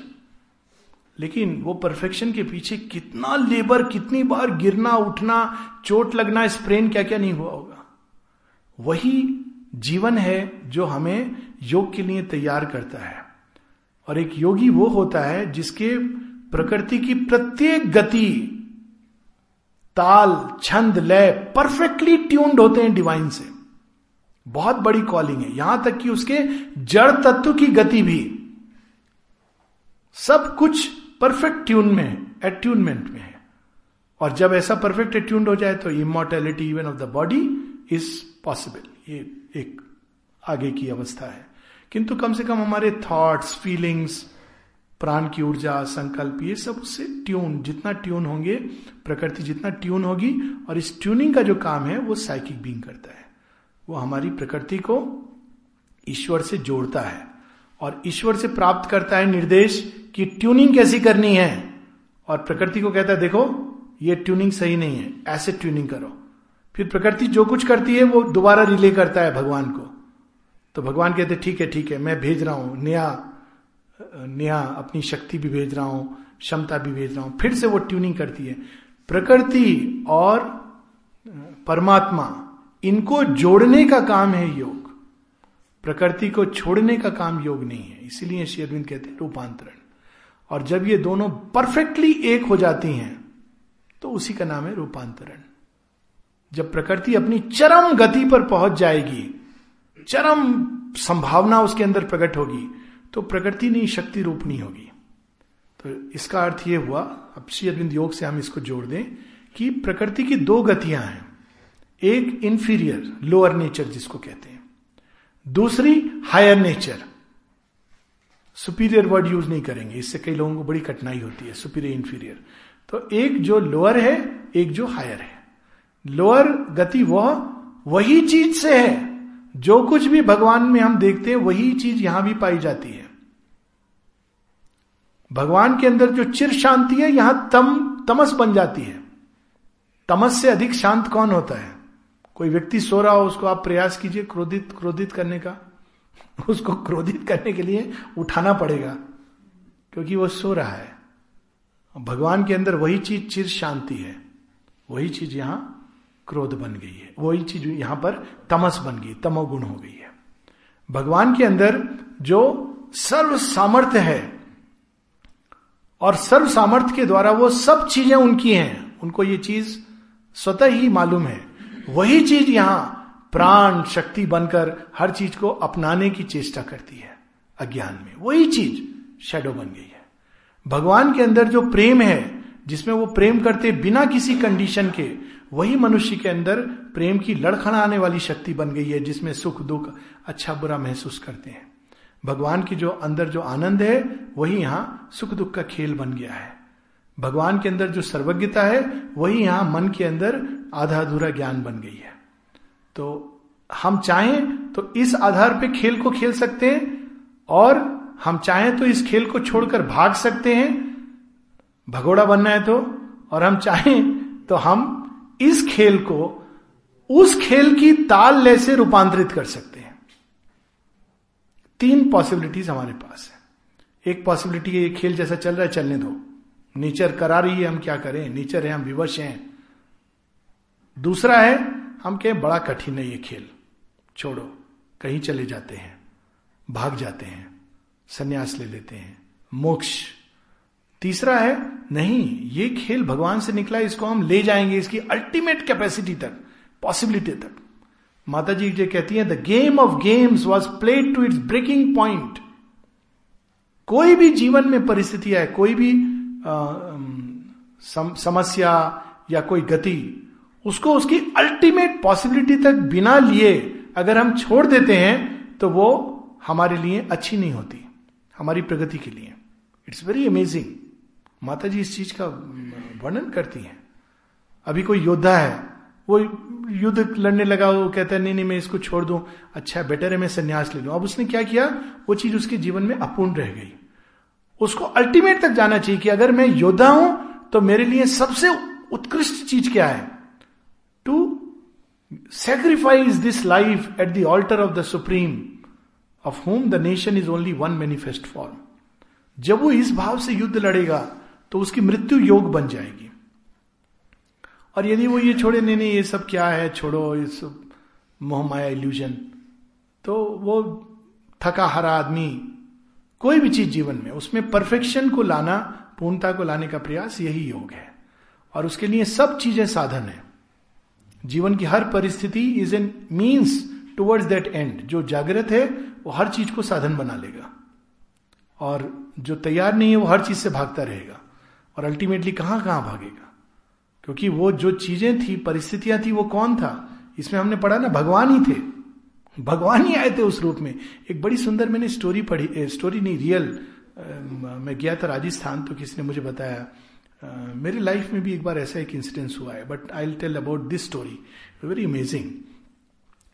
Speaker 1: लेकिन वो परफेक्शन के पीछे कितना लेबर कितनी बार गिरना, उठना, चोट लगना स्प्रेन क्या क्या नहीं हुआ होगा। वही जीवन है जो हमें योग के लिए तैयार करता है। और एक योगी वो होता है जिसके प्रकृति की प्रत्येक गति, ताल, छंद, लय परफेक्टली ट्यून्ड होते हैं डिवाइन से। बहुत बड़ी कॉलिंग है। यहाँ तक कि उसके जड़ तत्व की गति भी। सब कुछ परफेक्ट ट्यून में है एट्यूनमेंट में है। और जब ऐसा परफेक्ट एट्यून हो जाए तो immortality even of the body is possible ये एक आगे की अवस्था है। किंतु कम से कम हमारे थॉट्स फीलिंग्स प्राण की ऊर्जा, संकल्प, ये सब उससे ट्यून जितना ट्यून होंगे, प्रकृति जितना ट्यून होगी, और इस ट्यूनिंग का जो काम है, वो साइकिक बींग करता है। वो हमारी प्रकृति को ईश्वर से जोड़ता है, और ईश्वर से प्राप्त करता है निर्देश कि ट्यूनिंग कैसी करनी है। और प्रकृति को कहता है, देखो, ये ट्यूनिंग सही नहीं है, ऐसे ट्यूनिंग करो। फिर प्रकृति जो कुछ करती है, वो दोबारा रिले करता है भगवान को। तो भगवान कहते, ठीक है ठीक है, मैं भेज रहा हूँ, नया नया अपनी शक्ति भी भेज रहा हूँ, क्षमता भी भेज रहा हूँ। फिर से वो ट्यूनिंग करती है। प्रकृति और परमात्मा, इनको जोड़ने का काम है योग। प्रकृति को छोड़ने का काम योग नहीं है। इसीलिए श्री अरविंद कहते हैं रूपांतरण। और जब ये दोनों परफेक्टली एक हो जाती हैं तो उसी का नाम है रूपांतरण। जब प्रकृति अपनी चरम गति पर पहुँच जाएगी, चरम संभावना उसके अंदर प्रकट होगी तो प्रकृति नहीं, शक्ति रूपनी होगी। तो इसका अर्थ यह हुआ, अब श्री अरविंद योग से हम इसको जोड़ दें कि प्रकृति की दो गतियाँ हैं। एक इंफीरियर लोअर नेचर जिसको कहते हैं। दूसरी higher nature superior word use नहीं करेंगे, इससे कई लोगों को बड़ी कठिनाई होती है सुपीरियर इंफीरियर तो एक जो लोअर है, एक जो हायर है। लोअर गति वह, वही चीज़ से है। जो कुछ भी भगवान में हम देखते हैं, वही चीज़ यहाँ भी पाई जाती है। भगवान के अंदर जो चिर शांति है, यहाँ तम, तमस बन जाती है। तमस से अधिक शांत कौन होता है? कोई व्यक्ति सो रहा हो, उसको आप प्रयास कीजिए क्रोधित क्रोधित करने का। [LAUGHS] उसको क्रोधित करने के लिए उठाना पड़ेगा, क्योंकि वो सो रहा है। भगवान के अंदर वही चीज़, चिर शांति है। वही चीज़ यहाँ क्रोध बन गई है। वही चीज़ यहाँ पर तमस बन गई, तमोगुण हो गई है। भगवान के अंदर जो सर्व सामर्थ्य है और सर्व सामर्थ्य के द्वारा वो सब चीज़ें उनकी हैं, उनको ये चीज़ स्वतः ही मालूम है। वही चीज़ यहाँ प्राण, शक्ति बनकर हर चीज़ को अपनाने की चेष्टा करती है, अज्ञान में। वही चीज़ शेडो बन गई है। भगवान के अंदर जो प्रेम है, जिसमें वो प्रेम करते बिना किसी कंडीशन के वही मनुष्य के अंदर प्रेम की लड़खड़ाने वाली शक्ति बन गई है, जिसमें सुख, दुख अच्छा बुरा महसूस करते हैं। भगवान की जो अंदर जो आनंद है, वही यहाँ सुख, दुख का खेल बन गया है। भगवान के अंदर जो सर्वज्ञता है, वही यहाँ मन के अंदर आधा अधूरा ज्ञान बन गई है। तो हम चाहें तो इस आधार पे खेल को खेल सकते हैं, और हम चाहें तो इस खेल को छोड़कर भाग सकते हैं। भगोड़ा बनना है तो और हम चाहें तो हम इस खेल को उस खेल की ताल ले से रूपांतरित कर सकते हैं। तीन पॉसिबिलिटीज हमारे पास है। एक पॉसिबिलिटी है ये खेल जैसा चल रहा है, चलने दो। नेचर करा रही है, हम क्या करें? नेचर है, हम विवश हैं। दूसरा है, हम कहें, बड़ा कठिन है ये खेल। छोड़ो, कहीं चले जाते हैं, भाग जाते हैं, संन्यास ले लेते हैं, मोक्ष तीसरा है नहीं ये खेल भगवान से निकला इसको हम ले जाएँगे इसकी अल्टीमेट कैपेसिटी तक पॉसिबिलिटी तक। माता जी जो कहती है the game of games was played to its breaking point कोई भी जीवन में परिस्थिति है कोई भी आ, सम, समस्या या कोई गति उसको उसकी अल्टीमेट पॉसिबिलिटी तक बिना लिए अगर हम छोड़ देते हैं तो वो हमारे लिए अच्छी नहीं होती हमारी प्रगति के लिए। इट्स वेरी अमेजिंग माता जी इस चीज़ का वर्णन करती हैं। अभी कोई योद्धा है, वो युद्ध लड़ने लगा, वो कहता है, नहीं नहीं, मैं इसको छोड़ दूँ। अच्छा बेटर है मैं संन्यास ले लूँ। अब उसने क्या किया? वो चीज़ उसके जीवन में अपूर्ण रह गई। उसको अल्टीमेट तक जाना चाहिए कि अगर मैं योद्धा हूँ तो मेरे लिए सबसे उत्कृष्ट चीज़ क्या है? To sacrifice this life at the altar of the supreme of home the nation is only one manifest form जब वो इस भाव से युद्ध लड़ेगा तो उसकी मृत्यु योग बन जाएगी। और यदि वो ये छोड़े, नहीं नहीं, ये सब क्या है? छोड़ो, ये सब मोहमाया इल्यूजन तो वो थका हरा आदमी कोई भी चीज़ जीवन में, उसमें परफेक्शन को लाना, पूर्णता को लाने का प्रयास यही योग है। और उसके लिए सब चीज़ें साधन है। जीवन की हर परिस्थिति is an means towards that end जो जागृत है, वो हर चीज़ को साधन बना लेगा। और जो तैयार नहीं है, वो हर चीज़ से भागता रहेगा। और अल्टीमेटली कहाँ कहाँ भागेगा? क्योंकि वो जो चीज़ें थी परिस्थितियाँ थी वो कौन था? इसमें हमने पढ़ा ना भगवान ही थे। भगवान ही आए थे उस रूप में। एक बड़ी सुंदर मैंने स्टोरी पढ़ी स्टोरी नहीं रियल मैं गया था राजस्थान तो किसी ने मुझे बताया Uh, मेरी लाइफ में भी एक बार ऐसा एक इंसिडेंस हुआ है but I tell about this story very amazing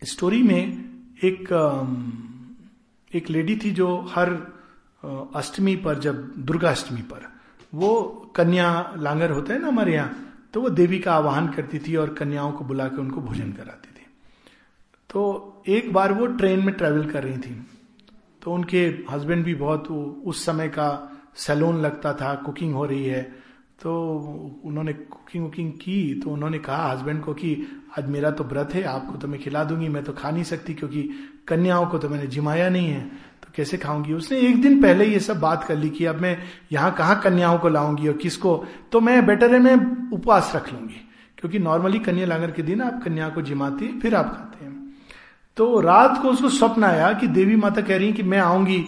Speaker 1: story में एक um, एक लेडी थी जो हर अष्टमी पर जब दुर्गा अष्टमी पर वो कन्या लांगर होता है ना हमारे यहाँ तो वो देवी का आवाहन करती थी और कन्याओं को बुला के उनको भोजन कराती थी। तो एक बार वो ट्रेन में ट्रेवल कर रही थी तो उनके हस्बैंड भी बहुत उस समय का सैलून लगता था, कुकिंग हो रही है तो उन्होंने कुकिंग वुकिंग की तो उन्होंने कहा हस्बैंड को कि, आज मेरा तो व्रत है, आपको तो मैं खिला दूँगी, मैं तो खा नहीं सकती क्योंकि कन्याओं को तो मैंने जिमाया नहीं है। कैसे खाऊँगी? उसने एक दिन पहले ये सब बात कर ली कि अब मैं यहाँ कहाँ कन्याओं को लाऊँगी और किसको? तो मैं बेटर है मैं उपवास रख लूँगी। क्योंकि नॉर्मली कन्या लांगर के दिन आप कन्या को जिमाती, फिर आप खाते हैं। तो रात को उसको स्वप्न आया कि देवी माता कह रही कि मैं आऊँगी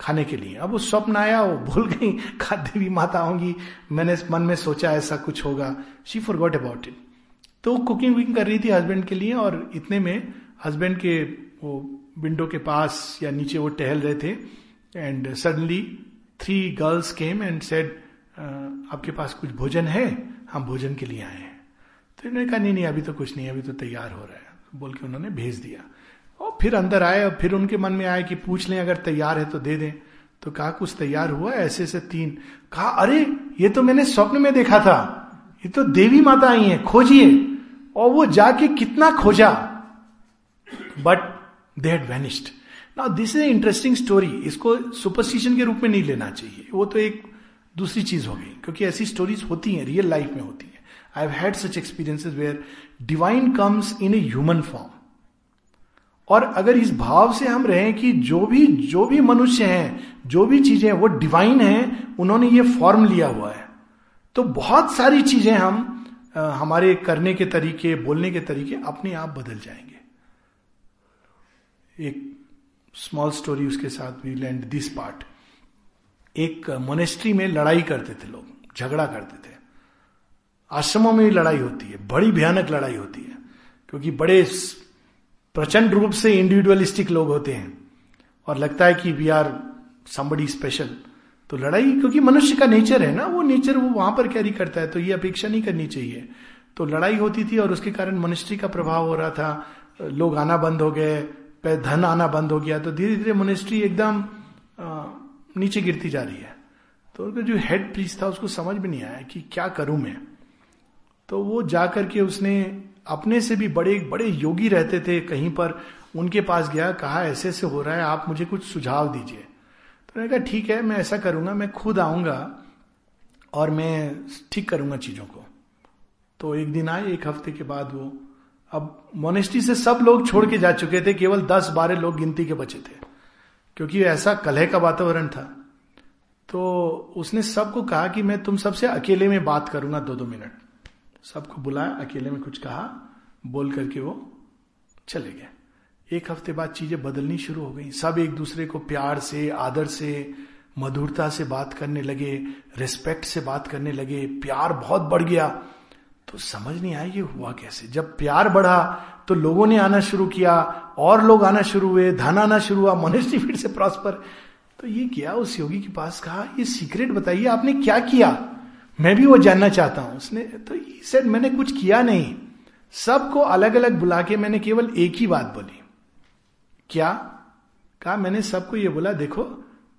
Speaker 1: खाने के लिए। अब वो स्वप्न आया, वो भूल गई [LAUGHS] खा देवी माता आऊँगी। मैंने मन में सोचा ऐसा कुछ होगा। She forgot about it तो कुकिंग वुकिंग कर रही थी हस्बैंड के लिए और इतने में हस्बैंड के वो विंडो के पास या नीचे वो टहल रहे थे and suddenly three girls came and said आपके पास कुछ भोजन है? हम भोजन के लिए आए हैं. तो इन्होंने कहा, नहीं नहीं, अभी तो कुछ नहीं, अभी तो तैयार हो रहा है। बोल के उन्होंने भेज दिया। और फिर अंदर आए और फिर उनके मन में आया कि पूछ लें, अगर तैयार है तो दे दें। तो कहा, कुछ तैयार हुआ? ऐसे से तीन। कहा, अरे, ये तो मैंने स्वप्न में देखा था। ये तो देवी माता आई है, खोजिए। और वो जाके कितना खोजा। But they had vanished now this is interesting story इसको सुपरस्टिशन के रूप में नहीं लेना चाहिए। वो तो एक दूसरी चीज़ हो गई क्योंकि ऐसी स्टोरीज होती हैं रियल लाइफ में होती है। I have had such experiences where divine comes in a human form और अगर इस भाव से हम रहें कि जो भी जो भी मनुष्य हैं जो भी चीज़ें वो डिवाइन हैं उन्होंने ये फॉर्म लिया हुआ है। तो बहुत सारी चीज़ें हम आ, हमारे करने के तरीके बोलने के तरीके अपने आप बदल जाएँगे। एक स्मॉल स्टोरी उसके साथ वी लैंड दिस पार्ट एक मोनेस्ट्री में लड़ाई करते थे लोग, झगड़ा करते थे। आश्रमों में भी लड़ाई होती है, बड़ी भयानक लड़ाई होती है, क्योंकि बड़े प्रचंड रूप से इंडिविजुअलिस्टिक लोग होते हैं। और लगता है कि वी आर समबडी स्पेशल तो लड़ाई, क्योंकि मनुष्य का नेचर है ना, वो नेचर वो वहाँ पर कैरी करता है तो ये अपेक्षा नहीं करनी चाहिए। तो लड़ाई होती थी और उसके कारण मनुष्य का प्रभाव हो रहा था, लोग आना बंद हो गए धन आना बंद हो गया तो धीरे धीरे मोनेस्ट्री एकदम नीचे गिरती जा रही है। तो उनका जो हेड प्रीस था, उसको समझ में नहीं आया कि क्या करूँ मैं। तो वो जाकर के उसने अपने से भी बड़े बड़े योगी रहते थे कहीं पर, उनके पास गया, कहा ऐसे ऐसे हो रहा है, आप मुझे कुछ सुझाव दीजिए। तो मैंने कहा, ठीक है, मैं ऐसा करूँगा, मैं खुद आऊँगा और मैं ठीक करूँगा चीज़ों को। तो एक दिन आए, एक हफ़्ते के बाद वो अब मोनेस्ट्री से सब लोग छोड़ के जा चुके थे, केवल दस बारह लोग गिनती के बचे थे। क्योंकि ऐसा कलह का वातावरण था। तो उसने सबको कहा कि मैं तुम सबसे अकेले में बात करूँगा दो दो मिनट। सबको बुलाया, अकेले में कुछ कहा, बोल करके वो चले गए। एक हफ़्ते बाद चीज़ें बदलनी शुरू हो गई। सब एक दूसरे को प्यार से, आदर से, मधुरता से बात करने लगे रिस्पेक्ट से बात करने लगे। प्यार बहुत बढ़ गया। तो समझ नहीं आया ये हुआ कैसे? जब प्यार बढ़ा तो लोगों ने आना शुरू किया, और लोग आना शुरू हुए, धन आना शुरू हुआ, मनुष्य फिर से प्रॉस्पर तो ये किया उस योगी के पास कहा? ये सीक्रेट बताइए, आपने क्या किया? मैं भी वो जानना चाहता हूँ उसने। तो सेड मैंने कुछ किया नहीं। सबको अलग अलग बुला के मैंने केवल एक ही बात बोली। क्या? कहा, मैंने सबको ये बोला, देखो,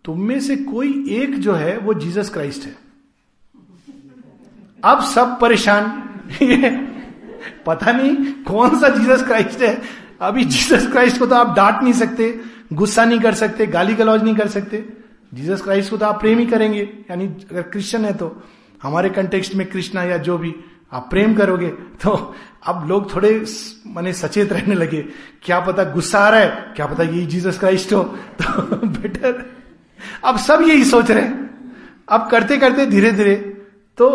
Speaker 1: तुम में से कोई एक जो है, वो जीसस क्राइस्ट है। अब सब परेशान। [LAUGHS] पता नहीं कौन सा जीसस क्राइस्ट है। अभी जीसस क्राइस्ट को तो आप डांट नहीं सकते, गुस्सा नहीं कर सकते, गाली गलौज नहीं कर सकते। जीसस क्राइस्ट को तो आप प्रेम ही करेंगे। यानी अगर क्रिश्चियन है तो हमारे कंटेक्स्ट में कृष्णा या जो भी, आप प्रेम करोगे तो अब लोग थोड़े माने सचेत रहने लगे। क्या पता गुस्सा आ रहा है, क्या पता यही जीसस क्राइस्ट हो तो [LAUGHS] बेटर अब सब यही सोच रहे हैं। अब करते करते धीरे धीरे तो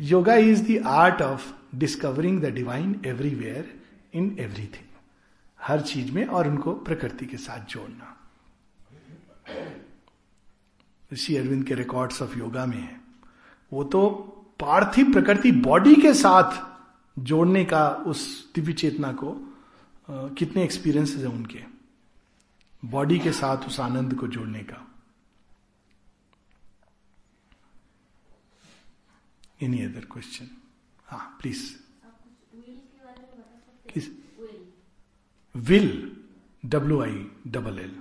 Speaker 1: yoga is the art of discovering the divine everywhere in everything हर चीज़ में और उनको प्रकृति के साथ जोड़ना। ऋषि अरविंद के रिकॉर्ड्स ऑफ़ योगा में है। वो तो पार्थिव प्रकृति बॉडी के साथ जोड़ने का उस दिव्य चेतना को आ, कितने एक्सपीरियंसेस है उनके। बॉडी के साथ उस आनंद को जोड़ने का। एनी अदर क्वेश्चन हाँ प्लीज़ किस will W I double L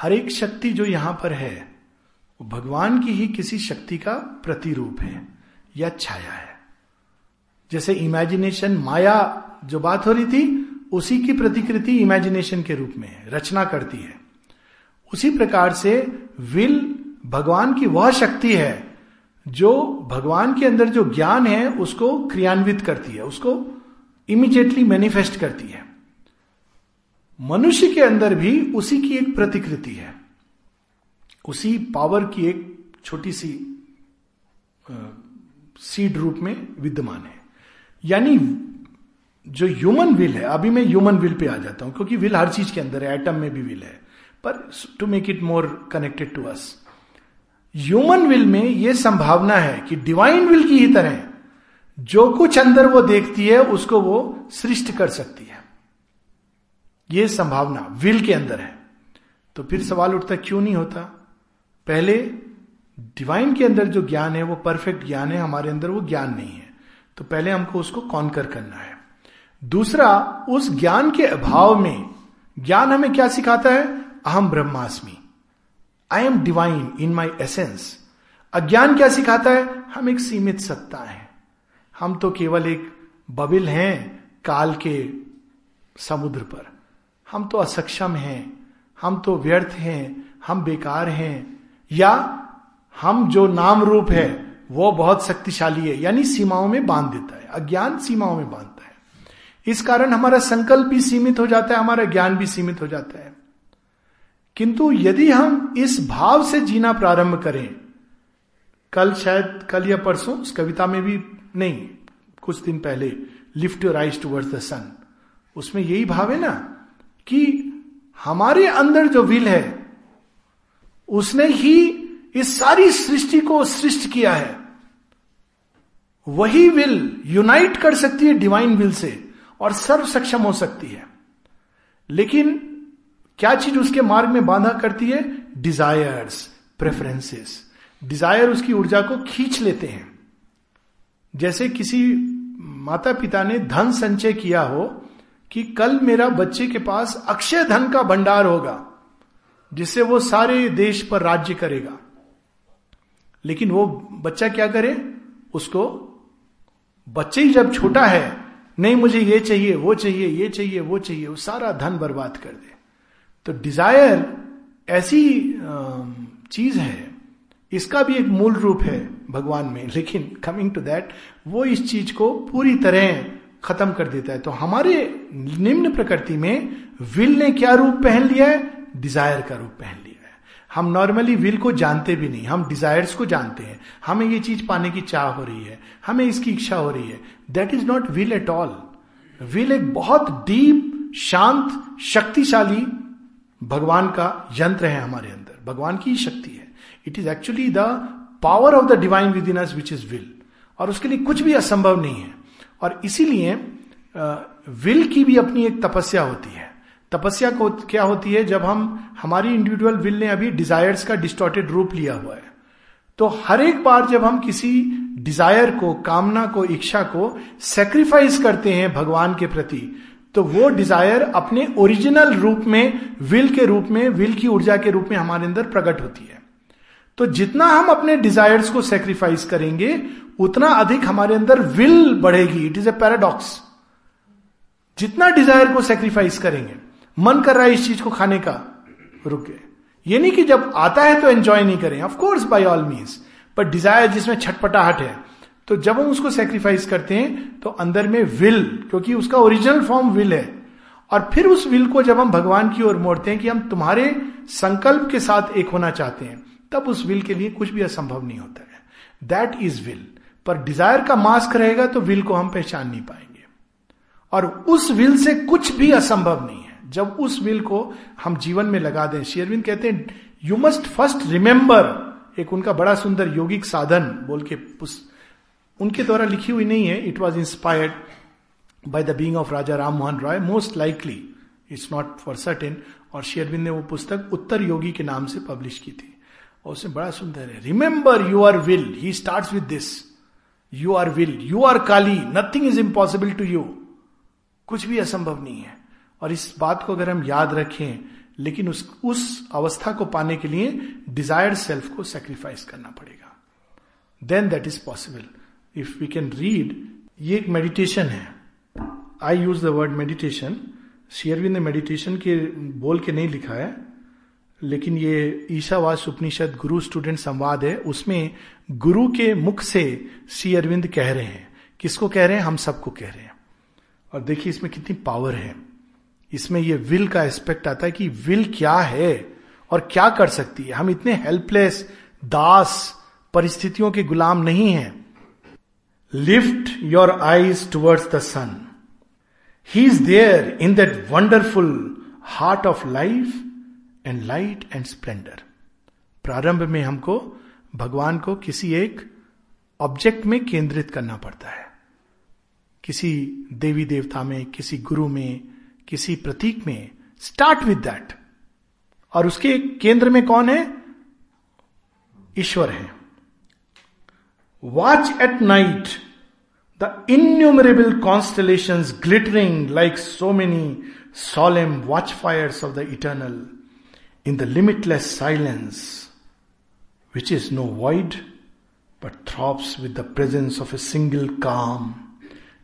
Speaker 1: हर एक शक्ति जो यहाँ पर है, वो भगवान की ही किसी शक्ति का प्रतिरूप है या छाया है। जैसे इमेजिनेशन माया जो बात हो रही थी, उसी की प्रतिकृति इमेजिनेशन के रूप में है, रचना करती है। उसी प्रकार से विल भगवान की वह शक्ति है जो भगवान के अंदर जो ज्ञान है, उसको क्रियान्वित करती है, उसको इमीडिएटली मैनिफेस्ट करती है। मनुष्य के अंदर भी उसी की एक प्रतिकृति है। उसी पावर की एक छोटी सी सीड रूप में विद्यमान है। यानी जो ह्यूमन विल है, अभी मैं ह्यूमन विल पे आ जाता हूँ, क्योंकि विल हर चीज़ के अंदर है एटम में भी विल है। पर to make it more connected to us human will में यह संभावना है कि डिवाइन विल की ही तरह जो कुछ अंदर वो देखती है, उसको वो सृष्ट कर सकती है। ये संभावना विल के अंदर है। तो फिर सवाल उठता क्यों नहीं होता? पहले डिवाइन के अंदर जो ज्ञान है, वो परफेक्ट ज्ञान है, हमारे अंदर वो ज्ञान नहीं है। तो पहले हमको उसको कॉन्कर करना है। दूसरा, उस ज्ञान के अभाव में ज्ञान हमें क्या सिखाता है? अहम ब्रह्मास्मि। I am divine in my essence अज्ञान क्या सिखाता है? हम एक सीमित सत्ता है। हम तो केवल एक बबिल हैं काल के समुद्र पर। हम तो असक्षम हैं। हम तो व्यर्थ हैं। हम बेकार हैं। या हम जो नाम रूप है, वो बहुत शक्तिशाली है। यानी सीमाओं में बाँध देता है। अज्ञान सीमाओं में बांधता है। इस कारण हमारा संकल्प भी सीमित हो जाता है, हमारा ज्ञान भी सीमित हो जाता है। किंतु यदि हम इस भाव से जीना प्रारंभ करें, कल शायद, कल या परसों उस कविता में भी नहीं, कुछ दिन पहले lift your eyes towards the sun उसमें यही भाव है ना, कि हमारे अंदर जो विल है, उसने ही इस सारी सृष्टि को सृष्ट किया है। वही विल यूनाइट कर सकती है डिवाइन विल से, और सर्व सक्षम हो सकती है। लेकिन क्या चीज़ उसके मार्ग में बांधा करती है? डिजायर्स प्रेफरेंसेस डिज़ायर उसकी ऊर्जा को खींच लेते हैं। जैसे किसी माता पिता ने धन संचय किया हो कि कल मेरा बच्चे के पास अक्षय धन का भंडार होगा, जिससे वो सारे देश पर राज्य करेगा। लेकिन वो बच्चा क्या करे? उसको बच्चे ही जब छोटा है, नहीं मुझे ये चाहिए, वो चाहिए, ये चाहिए, वो चाहिए, वो सारा धन बर्बाद कर दे। तो डिज़ायर ऐसी चीज़ है, इसका भी एक मूल रूप है भगवान में, लेकिन कमिंग टू दैट वो इस चीज़ को पूरी तरह खत्म कर देता है। तो हमारे निम्न प्रकृति में विल ने क्या रूप पहन लिया है? डिज़ायर का रूप पहन लिया है। हम नॉर्मली विल को जानते भी नहीं, हम डिजायर्स को जानते हैं। हमें ये चीज़ पाने की चाह हो रही है, हमें इसकी इच्छा हो रही है। That is not will at all will एक बहुत डीप शांत, शक्तिशाली भगवान का यंत्र है हमारे अंदर। भगवान की ही शक्ति है। It is actually the power of the divine within which is will और उसके लिए कुछ भी असंभव नहीं है। और इसीलिए विल की भी अपनी एक तपस्या होती है। तपस्या को क्या होती है? जब हम, हमारी इंडिविजुअल विल ने अभी डिजायर्स का डिस्टॉर्टेड रूप लिया हुआ है। तो हर एक बार जब हम किसी डिज़ायर को, कामना को, इच्छा को सेक्रीफाइस करते हैं भगवान के प्रति तो वो डिज़ायर अपने ओरिजिनल रूप में विल के रूप में विल की ऊर्जा के रूप में हमारे अंदर प्रकट होती है। तो जितना हम अपने डिजायर्स को सेक्रीफाइस करेंगे, उतना अधिक हमारे अंदर विल बढ़ेगी। इट इज़ ए पैराडॉक्स जितना डिज़ायर को सेक्रीफाइस करेंगे, मन कर रहा है इस चीज़ को खाने का, रुके। ये नहीं कि जब आता है तो एंजॉय नहीं करें। Of course by all means पर डिज़ायर जिसमें छटपटाहट है तो जब हम उसको सेक्रीफाइस करते हैं तो अंदर में विल क्योंकि उसका ओरिजिनल फॉर्म विल है। और फिर उस विल को जब हम भगवान की ओर मोड़ते हैं कि हम तुम्हारे संकल्प के साथ एक होना चाहते हैं, तब उस विल के लिए कुछ भी असंभव नहीं होता है। दैट इज़ विल पर डिज़ायर का मास्क रहेगा तो विल को हम पहचान नहीं पाएँगे। और उस विल से कुछ भी असंभव नहीं है। जब उस विल को हम जीवन में लगा दें शेयरविंद कहते हैं यू मस्ट फ़र्स्ट रिमेंबर एक उनका बड़ा सुंदर यौगिक साधन बोल के उनके द्वारा लिखी हुई नहीं है। It was inspired by the being of Raja Ram Mohan Roy most likely it's not for certain और शेयरविंद ने वो पुस्तक उत्तर योगी के नाम से पब्लिश की थी। और उसमें बड़ा सुंदर है। Remember you are will he start with this you are will you are Kali nothing is impossible to you कुछ भी असंभव नहीं है। और इस बात को अगर हम याद रखें, लेकिन उस उस अवस्था को पाने के लिए डिजायर्ड सेल्फ को सेक्रीफाइस करना पड़ेगा। Then that is possible if we can read ये एक मेडिटेशन है। I use the word meditation शेयरविंद ने मेडिटेशन के, बोल के नहीं लिखा है, लेकिन ये ईशावास उपनिषद गुरु स्टूडेंट संवाद है। उसमें गुरु के मुख से श्री अरविंद कह रहे हैं। किसको कह रहे हैं? हम सबको कह रहे हैं। और देखिए इसमें कितनी पावर है। इसमें ये विल का एस्पेक्ट आता है कि विल क्या है और क्या कर सकती है। हम इतने हेल्पलेस दास परिस्थितियों के गुलाम नहीं हैं। Lift your eyes towards the sun he is there in that wonderful heart of life and light and splendour प्रारंभ में हमको भगवान को किसी एक ऑब्जेक्ट में केंद्रित करना पड़ता है। किसी देवी देवता में, किसी गुरु में, किसी प्रतीक में। स्टार्ट विद दैट और उसके केंद्र में कौन है? ईश्वर है। Watch at night the innumerable constellation glittering like so many solemn watchfires of the eternal in the limitless silence, which is no void but throbs with the presence of a single calm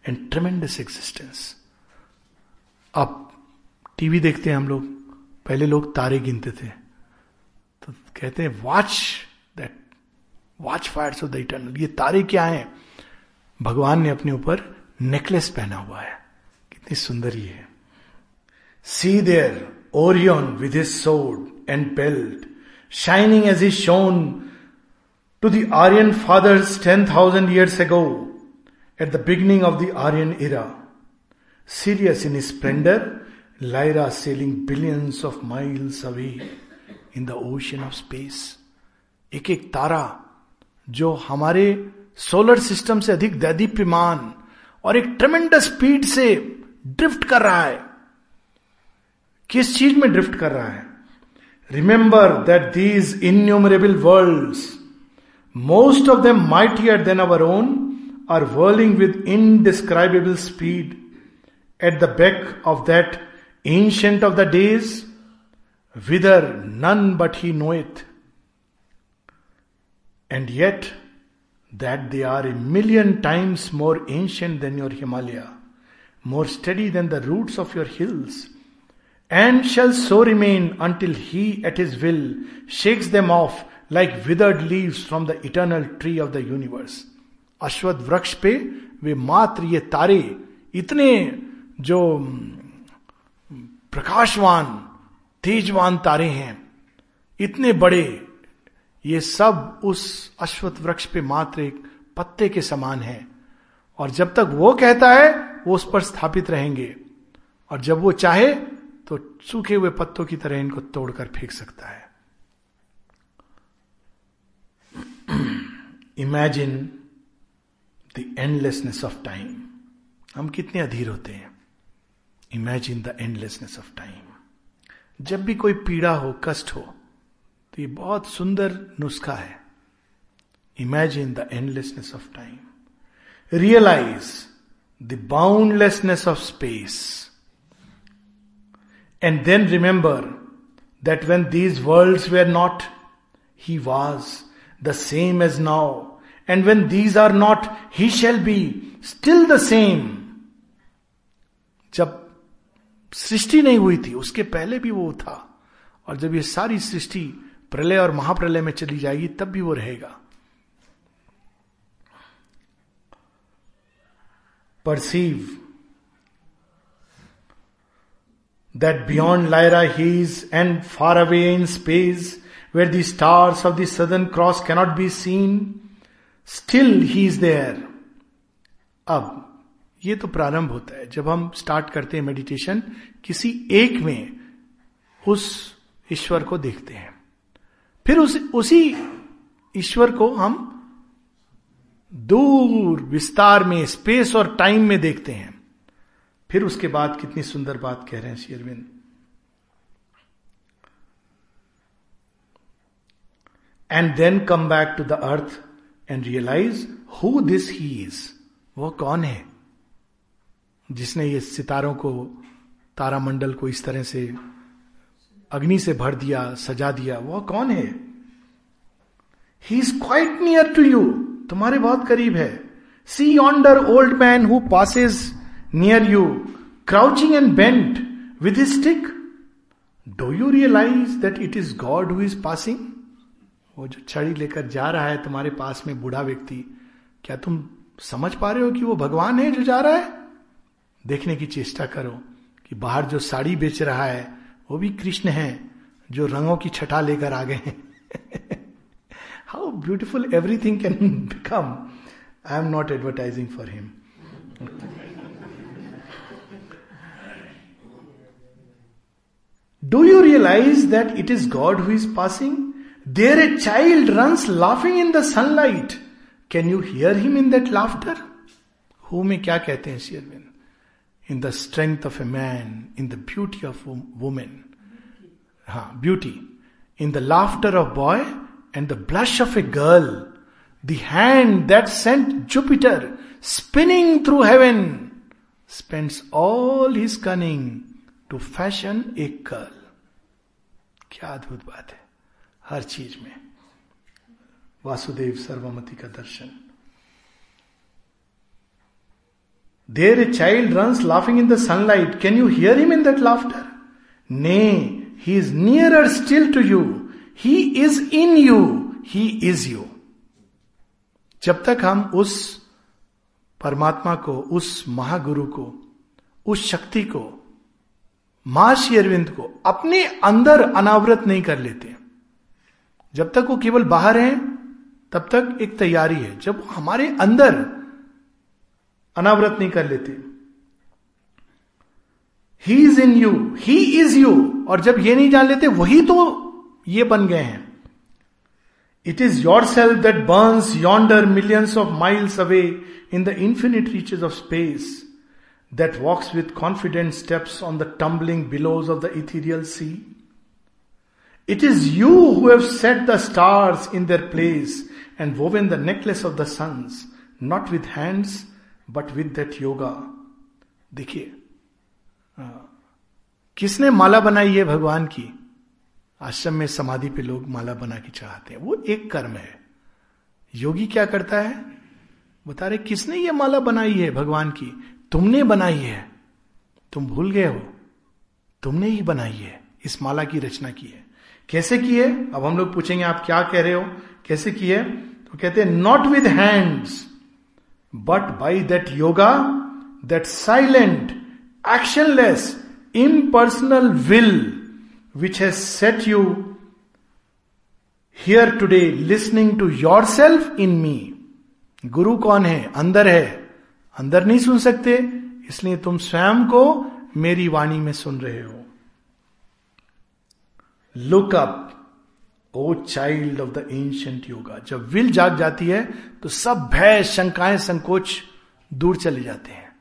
Speaker 1: and tremendous existence. अब TV देखते हैं हम लोग पहले लोग तारे गिनते थे तो कहते हैं watch that watch fires of the eternal ये तारे क्या हैं? भगवान ने अपने ऊपर नेकलेस पहना हुआ है। कितनी सुंदर ये है। See there Orion with his sword and belt shining as is shone to the Aryan fathers ten thousand years ago at the beginning of the Aryan era Sirius in splendour Lyra sailing billions of miles away in the ocean of space एक एक तारा जो हमारे solar system से अधिक दैदीप्यमान और एक tremendous speed से drift कर रहा है। किस चीज़ में ड्रिफ्ट कर रहा है? Remember that these innumerable world most of them mightier than our own are whirling with indescribable speed at the back of that ancient of the days whither none but he knoweth And yet that they are a million times more ancient than your Himalaya, more steady than the roots of your hills, and shall so remain until He at His will shakes them off like withered leaves from the eternal tree of the universe. अश्वत वृक्ष पे वे मात्र ये तारे इतने जो प्रकाशवान तेजवान तारे हैं इतने बड़े ये सब उस अश्वत्थ वृक्ष पे मात्र एक पत्ते के समान है। और जब तक वो कहता है, वो उस पर स्थापित रहेंगे। और जब वो चाहे तो सूखे हुए पत्तों की तरह इनको तोड़कर फेंक सकता है। Imagine the endlessness of time हम कितने अधीर होते हैं। Imagine the endlessness of time जब भी कोई पीड़ा हो, कष्ट हो तो ये बहुत सुंदर नुस्खा है। Imagine the endlessness of time realise the boundlessness of space and then remember that when these world were not he was the same as now and when these are not he shall be still the same जब सृष्टि नहीं हुई थी, उसके पहले भी वो था। और जब ये सारी सृष्टि प्रलय और महाप्रलय में चली जाएगी, तब भी वो रहेगा। Perceive that beyond Lyra he is and far away in space where the stars of the southern cross cannot be seen still he is there अब, ये तो प्रारंभ होता है, जब हम स्टार्ट करते हैं मेडिटेशन किसी एक में उस ईश्वर को देखते हैं। फिर उस, उसी ईश्वर को हम दूर विस्तार में स्पेस और टाइम में देखते हैं। फिर उसके बाद कितनी सुंदर बात कह रहे हैं शेरविंद and then come back to the earth and realize who this he is वो कौन है? जिसने ये सितारों को, तारामंडल को इस तरह से अग्नि से भर दिया, सजा दिया। वह कौन है? He is quite near to you तुम्हारे बहुत करीब है। See yonder old man who passes near you crouching and bent with stick do you realise that it is God who is passing वो जो छड़ी लेकर जा रहा है तुम्हारे पास में बूढ़ा व्यक्ति, क्या तुम समझ पा रहे हो कि वो भगवान है जो जा रहा है? देखने की चेष्टा करो कि बाहर जो साड़ी बेच रहा है वो भी कृष्ण है जो रंगों की छटा लेकर आ गए हैं। How beautiful everything can become I am not advertising for him do you realise that it is God who is passing there a child runs laughing in the sunlight can you hear him in that laughter who में क्या कहते हैं शेयरविंद in the strength of a man in the beauty of women हाँ beauty in the laughter of boy and the blush of a girl the hand that sent Jupiter spinning through heaven spends all his cunning to fashion a girl क्या अद्भुत बात है हर चीज में वासुदेव सर्वमति का दर्शन There a child run laughing in the sunlight can you hear him in that laughter nay he is near still to you he is in you he is you जब तक हम उस परमात्मा को, उस महागुरु को, उस शक्ति को माँ श्री अरविंद को अपने अंदर अनावृत नहीं कर लेते जब तक वो केवल बाहर है, तब तक एक तैयारी है। जब हमारे अंदर अनावृत नहीं कर लेते। He is in you he is you और जब ये नहीं जान लेते, वही तो ये बन गए हैं। It is yourself that burns yonder millions of miles away in the infinite reaches of space that walks with confident steps on the tumbling billows of the ethereal sea it is you who have set the stars in their place and woven the necklace of the suns not with hands but with that yoga देखिए किसने माला बनाई है भगवान की? आश्रम में समाधि पे लोग माला बना के चाहते हैं। वो एक कर्म है। योगी क्या करता है? बता रहे, किसने ये माला बनाई है भगवान की? तुमने बनाई है। तुम भूल गए हो। तुमने ही बनाई है। इस माला की रचना की है। कैसे की है? अब हम लोग पूछेंगे, आप क्या कह रहे हो? कैसे की है? तो कहते हैं not with hands but by that yoga that silent actionless impersonal will which has set you here today listening to yourself in me गुरु कौन है अंदर है अंदर नहीं सुन सकते इसलिए तुम स्वयं को मेरी वाणी में सुन रहे हो look up O child of the ancient yoga जब विल जाग जाती है तो सब भय, शंकाएँ, संकोच दूर चले जाते हैं।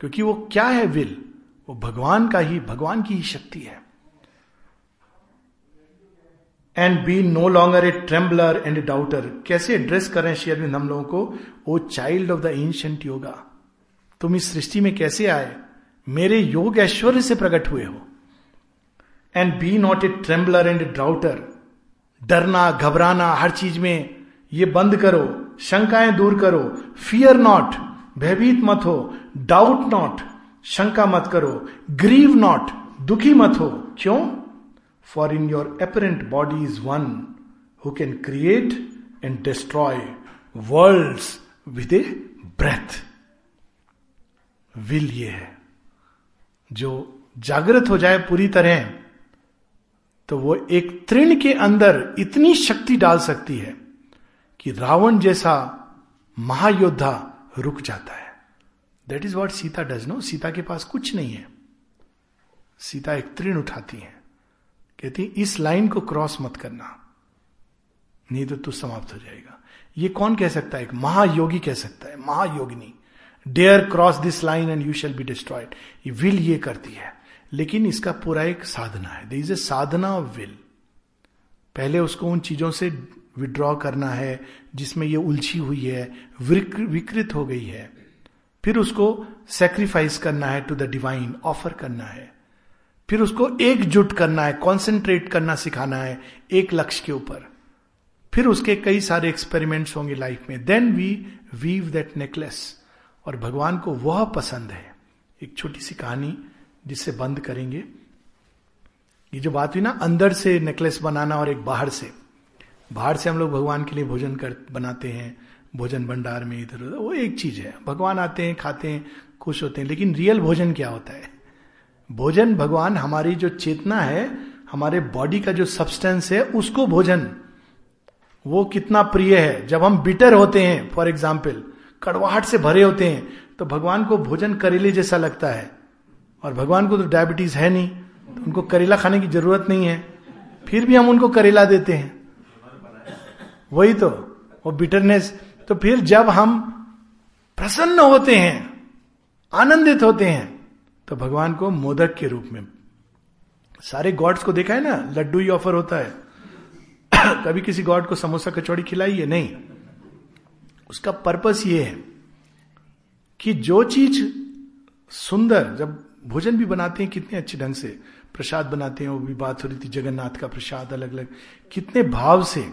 Speaker 1: क्योंकि वो क्या है विल? वो भगवान का ही, भगवान की ही शक्ति है। And be no longer a trembler and a doubter कैसे एड्रेस करें शेयरविंद हम लोगों को? O child of the ancient yoga तुम इस सृष्टि में कैसे आए? मेरे योग ऐश्वर्य से प्रकट हुए हो। And be not a trembler and a doubter डरना, घबराना, हर चीज़ में ये बंद करो, शंकाएँ दूर करो फियर नॉट भयभीत मत हो डाउट नॉट शंका मत करो ग्रीव नॉट दुखी मत हो, क्यों? For in your apparent body is one who can create and destroy world with a breath will ये है। जो जागृत हो जाए पूरी तरह तो वो एक तृण के अंदर इतनी शक्ति डाल सकती है कि रावण जैसा महायोद्धा रुक जाता है। That is what Sita does no Sita के पास कुछ नहीं है। सीता एक तृण उठाती है। कहती इस लाइन को क्रॉस मत करना। नहीं तो तू समाप्त हो जाएगा। ये कौन कह सकता है? एक महायोगी कह सकता है। महायोगिनी। Dare cross this line and you shall be destroyed will ये करती है। लेकिन इसका पूरा एक साधना है। They is a sadhana of will पहले उसको उन चीज़ों से विड्रॉ करना है, जिसमें ये उलझी हुई है विकृत हो गई है। फिर उसको सेक्रीफाइस करना है टू द डिवाइन ऑफ़र करना है। फिर उसको एकजुट करना है कॉन्सेंट्रेट करना सिखाना है, एक लक्ष्य के ऊपर। फिर उसके कई सारे एक्सपेरिमेंट्स होंगे लाइफ में। Then we weave that necklace और भगवान को वह पसंद है। एक छोटी सी कहानी जिससे बंद करेंगे। ये जो बात हुई ना, अंदर से नेकलेस बनाना और एक बाहर से। बाहर से हम लोग भगवान के लिए भोजन कर, बनाते हैं, भोजन भंडार में इधर उधर, वो एक चीज़ है। भगवान आते हैं, खाते हैं, खुश होते हैं, लेकिन रियल भोजन क्या होता है? भोजन भगवान हमारी जो चेतना है, हमारे बॉडी का जो सब्सटेंस है, उसको भोजन। वो कितना प्रिय है। जब हम बिटर होते हैं फॉर एग्ज़ाम्पल कड़वाहट से भरे होते हैं तो भगवान को भोजन करेले जैसा लगता है। और भगवान को तो डायबिटीज़ है नहीं तो उनको करेला खाने की ज़रूरत नहीं है। फिर भी हम उनको करेला देते हैं। वही तो वो बिटरनेस तो फिर जब हम प्रसन्न होते हैं, आनंदित होते हैं तो भगवान को मोदक के रूप में। सारे गॉड्स को देखा है ना? लड्डू ही ऑफ़र होता है। [COUGHS] कभी किसी गॉड को समोसा कचौड़ी खिलाई है? नहीं। उसका पर्पस ये है कि जो चीज़ सुंदर, जब भोजन भी बनाते हैं कितने अच्छे ढंग से। प्रसाद बनाते हैं, वो भी बात हो रही थी, जगन्नाथ का प्रसाद अलग अलग कितने भाव से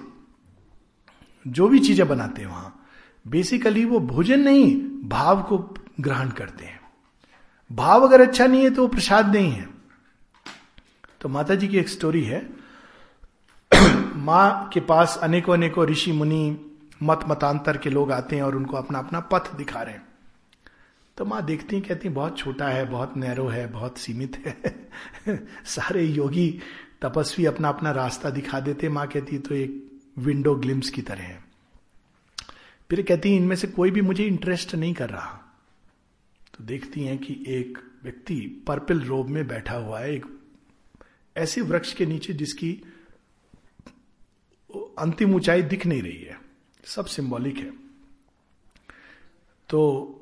Speaker 1: जो भी चीज़ें बनाते हैं वहाँ। बेसिकली वो भोजन नहीं, भाव को ग्रहण करते हैं। भाव अगर अच्छा नहीं है तो वो प्रसाद नहीं है। तो माता जी की एक स्टोरी है। [CLEARS THROAT] माँ के पास अनेकों अनेकों ऋषि मुनि मत मतांतर के लोग आते हैं और उनको अपना अपना पथ दिखा रहे हैं। तो माँ देखती हैं, कहती बहुत छोटा है, बहुत नैरो है, बहुत सीमित है। [LAUGHS] सारे योगी तपस्वी अपना अपना रास्ता दिखा देते माँ कहती तो एक विंडो ग्लिम्स की तरह है। फिर कहती इनमें से कोई भी मुझे इंटरेस्ट नहीं कर रहा। तो देखती हैं कि एक व्यक्ति पर्पल रोब में बैठा हुआ है, एक ऐसे वृक्ष के नीचे जिसकी अंतिम ऊंचाई दिख नहीं रही है। सब सिंबॉलिक है। तो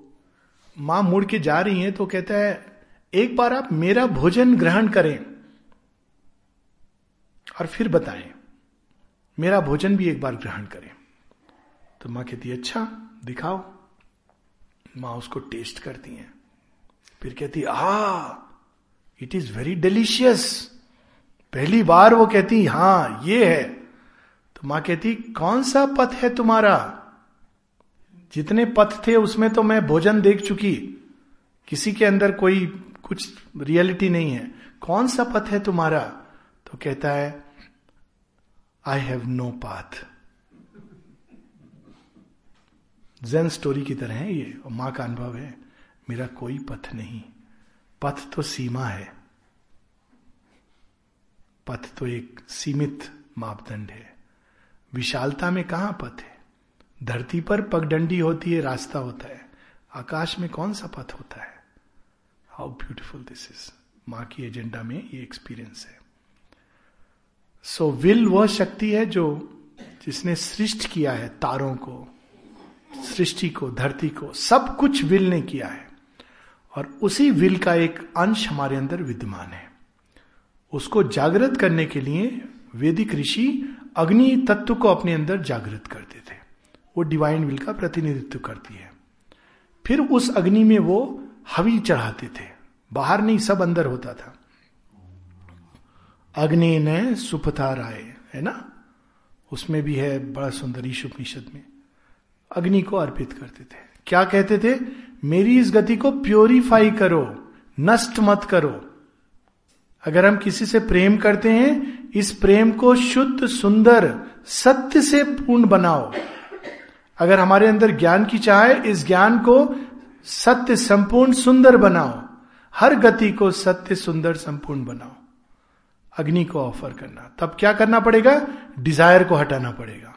Speaker 1: माँ मुड़ के जा रही हैं तो कहता है, एक बार आप मेरा भोजन ग्रहण करें और फिर बताएँ। मेरा भोजन भी एक बार ग्रहण करें। तो माँ कहती है अच्छा दिखाओ। माँ उसको टेस्ट करती हैं। फिर कहती आ इट इज़ वेरी डिलीशियस पहली बार वो कहती, हाँ, ये है। तो माँ कहती, कौन सा पथ है तुम्हारा? जितने पथ थे उसमें तो मैं भोजन देख चुकी। किसी के अंदर कोई कुछ रियलिटी नहीं है। कौन सा पथ है तुम्हारा? तो कहता है I have no path Zen story की तरह है ये, और माँ का अनुभव है, मेरा कोई पथ नहीं। पथ तो सीमा है। पथ तो एक सीमित मापदंड है। विशालता में कहा पथ है? धरती पर पगडंडी होती है रास्ता होता है। आकाश में कौन सा पथ होता है? हाउ ब्यूटिफुल दिस इज़ माँ की एजेंडा में ये एक्सपीरियंस है। सो so, विल वह शक्ति है जो जिसने सृष्ट किया है तारों को सृष्टि को धरती को सब कुछ विल ने किया है। और उसी विल का एक अंश हमारे अंदर विद्यमान है। उसको जागृत करने के लिए वैदिक ऋषि अग्नि तत्व को अपने अंदर जागृत करते थे वो डिवाइन विल का प्रतिनिधित्व करती है। फिर उस अग्नि में वो हवि चढ़ाते थे। बाहर नहीं, सब अंदर होता था। अग्नि ने सुपथा राय, है ना? उसमें भी है बड़ा सुंदर उपनिषद में। अग्नि को अर्पित करते थे। क्या कहते थे? मेरी इस गति को प्योरीफाई करो, नष्ट मत करो। अगर हम किसी से प्रेम करते हैं, इस प्रेम को शुद्ध, सुंदर, सत्य से पूर्ण बनाओ। अगर हमारे अंदर ज्ञान की चाह है इस ज्ञान को सत्य संपूर्ण सुंदर बनाओ। हर गति को सत्य सुंदर संपूर्ण बनाओ। अग्नि को ऑफ़र करना। तब क्या करना पड़ेगा? डिज़ायर को हटाना पड़ेगा।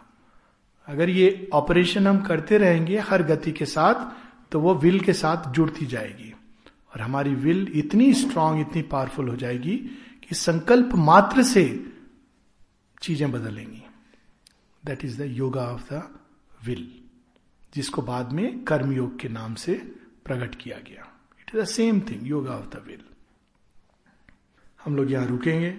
Speaker 1: अगर ये ऑपरेशन हम करते रहेंगे हर गति के साथ तो वो विल के साथ जुड़ती जाएगी। और हमारी विल इतनी स्ट्रांग इतनी पावरफुल हो जाएगी कि संकल्प मात्र से चीज़ें बदलेंगी। That is the yoga of the will जिसको बाद में कर्मयोग के नाम से प्रकट किया गया। It is the same thing yoga of the will हम लोग यहाँ रुकेंगे।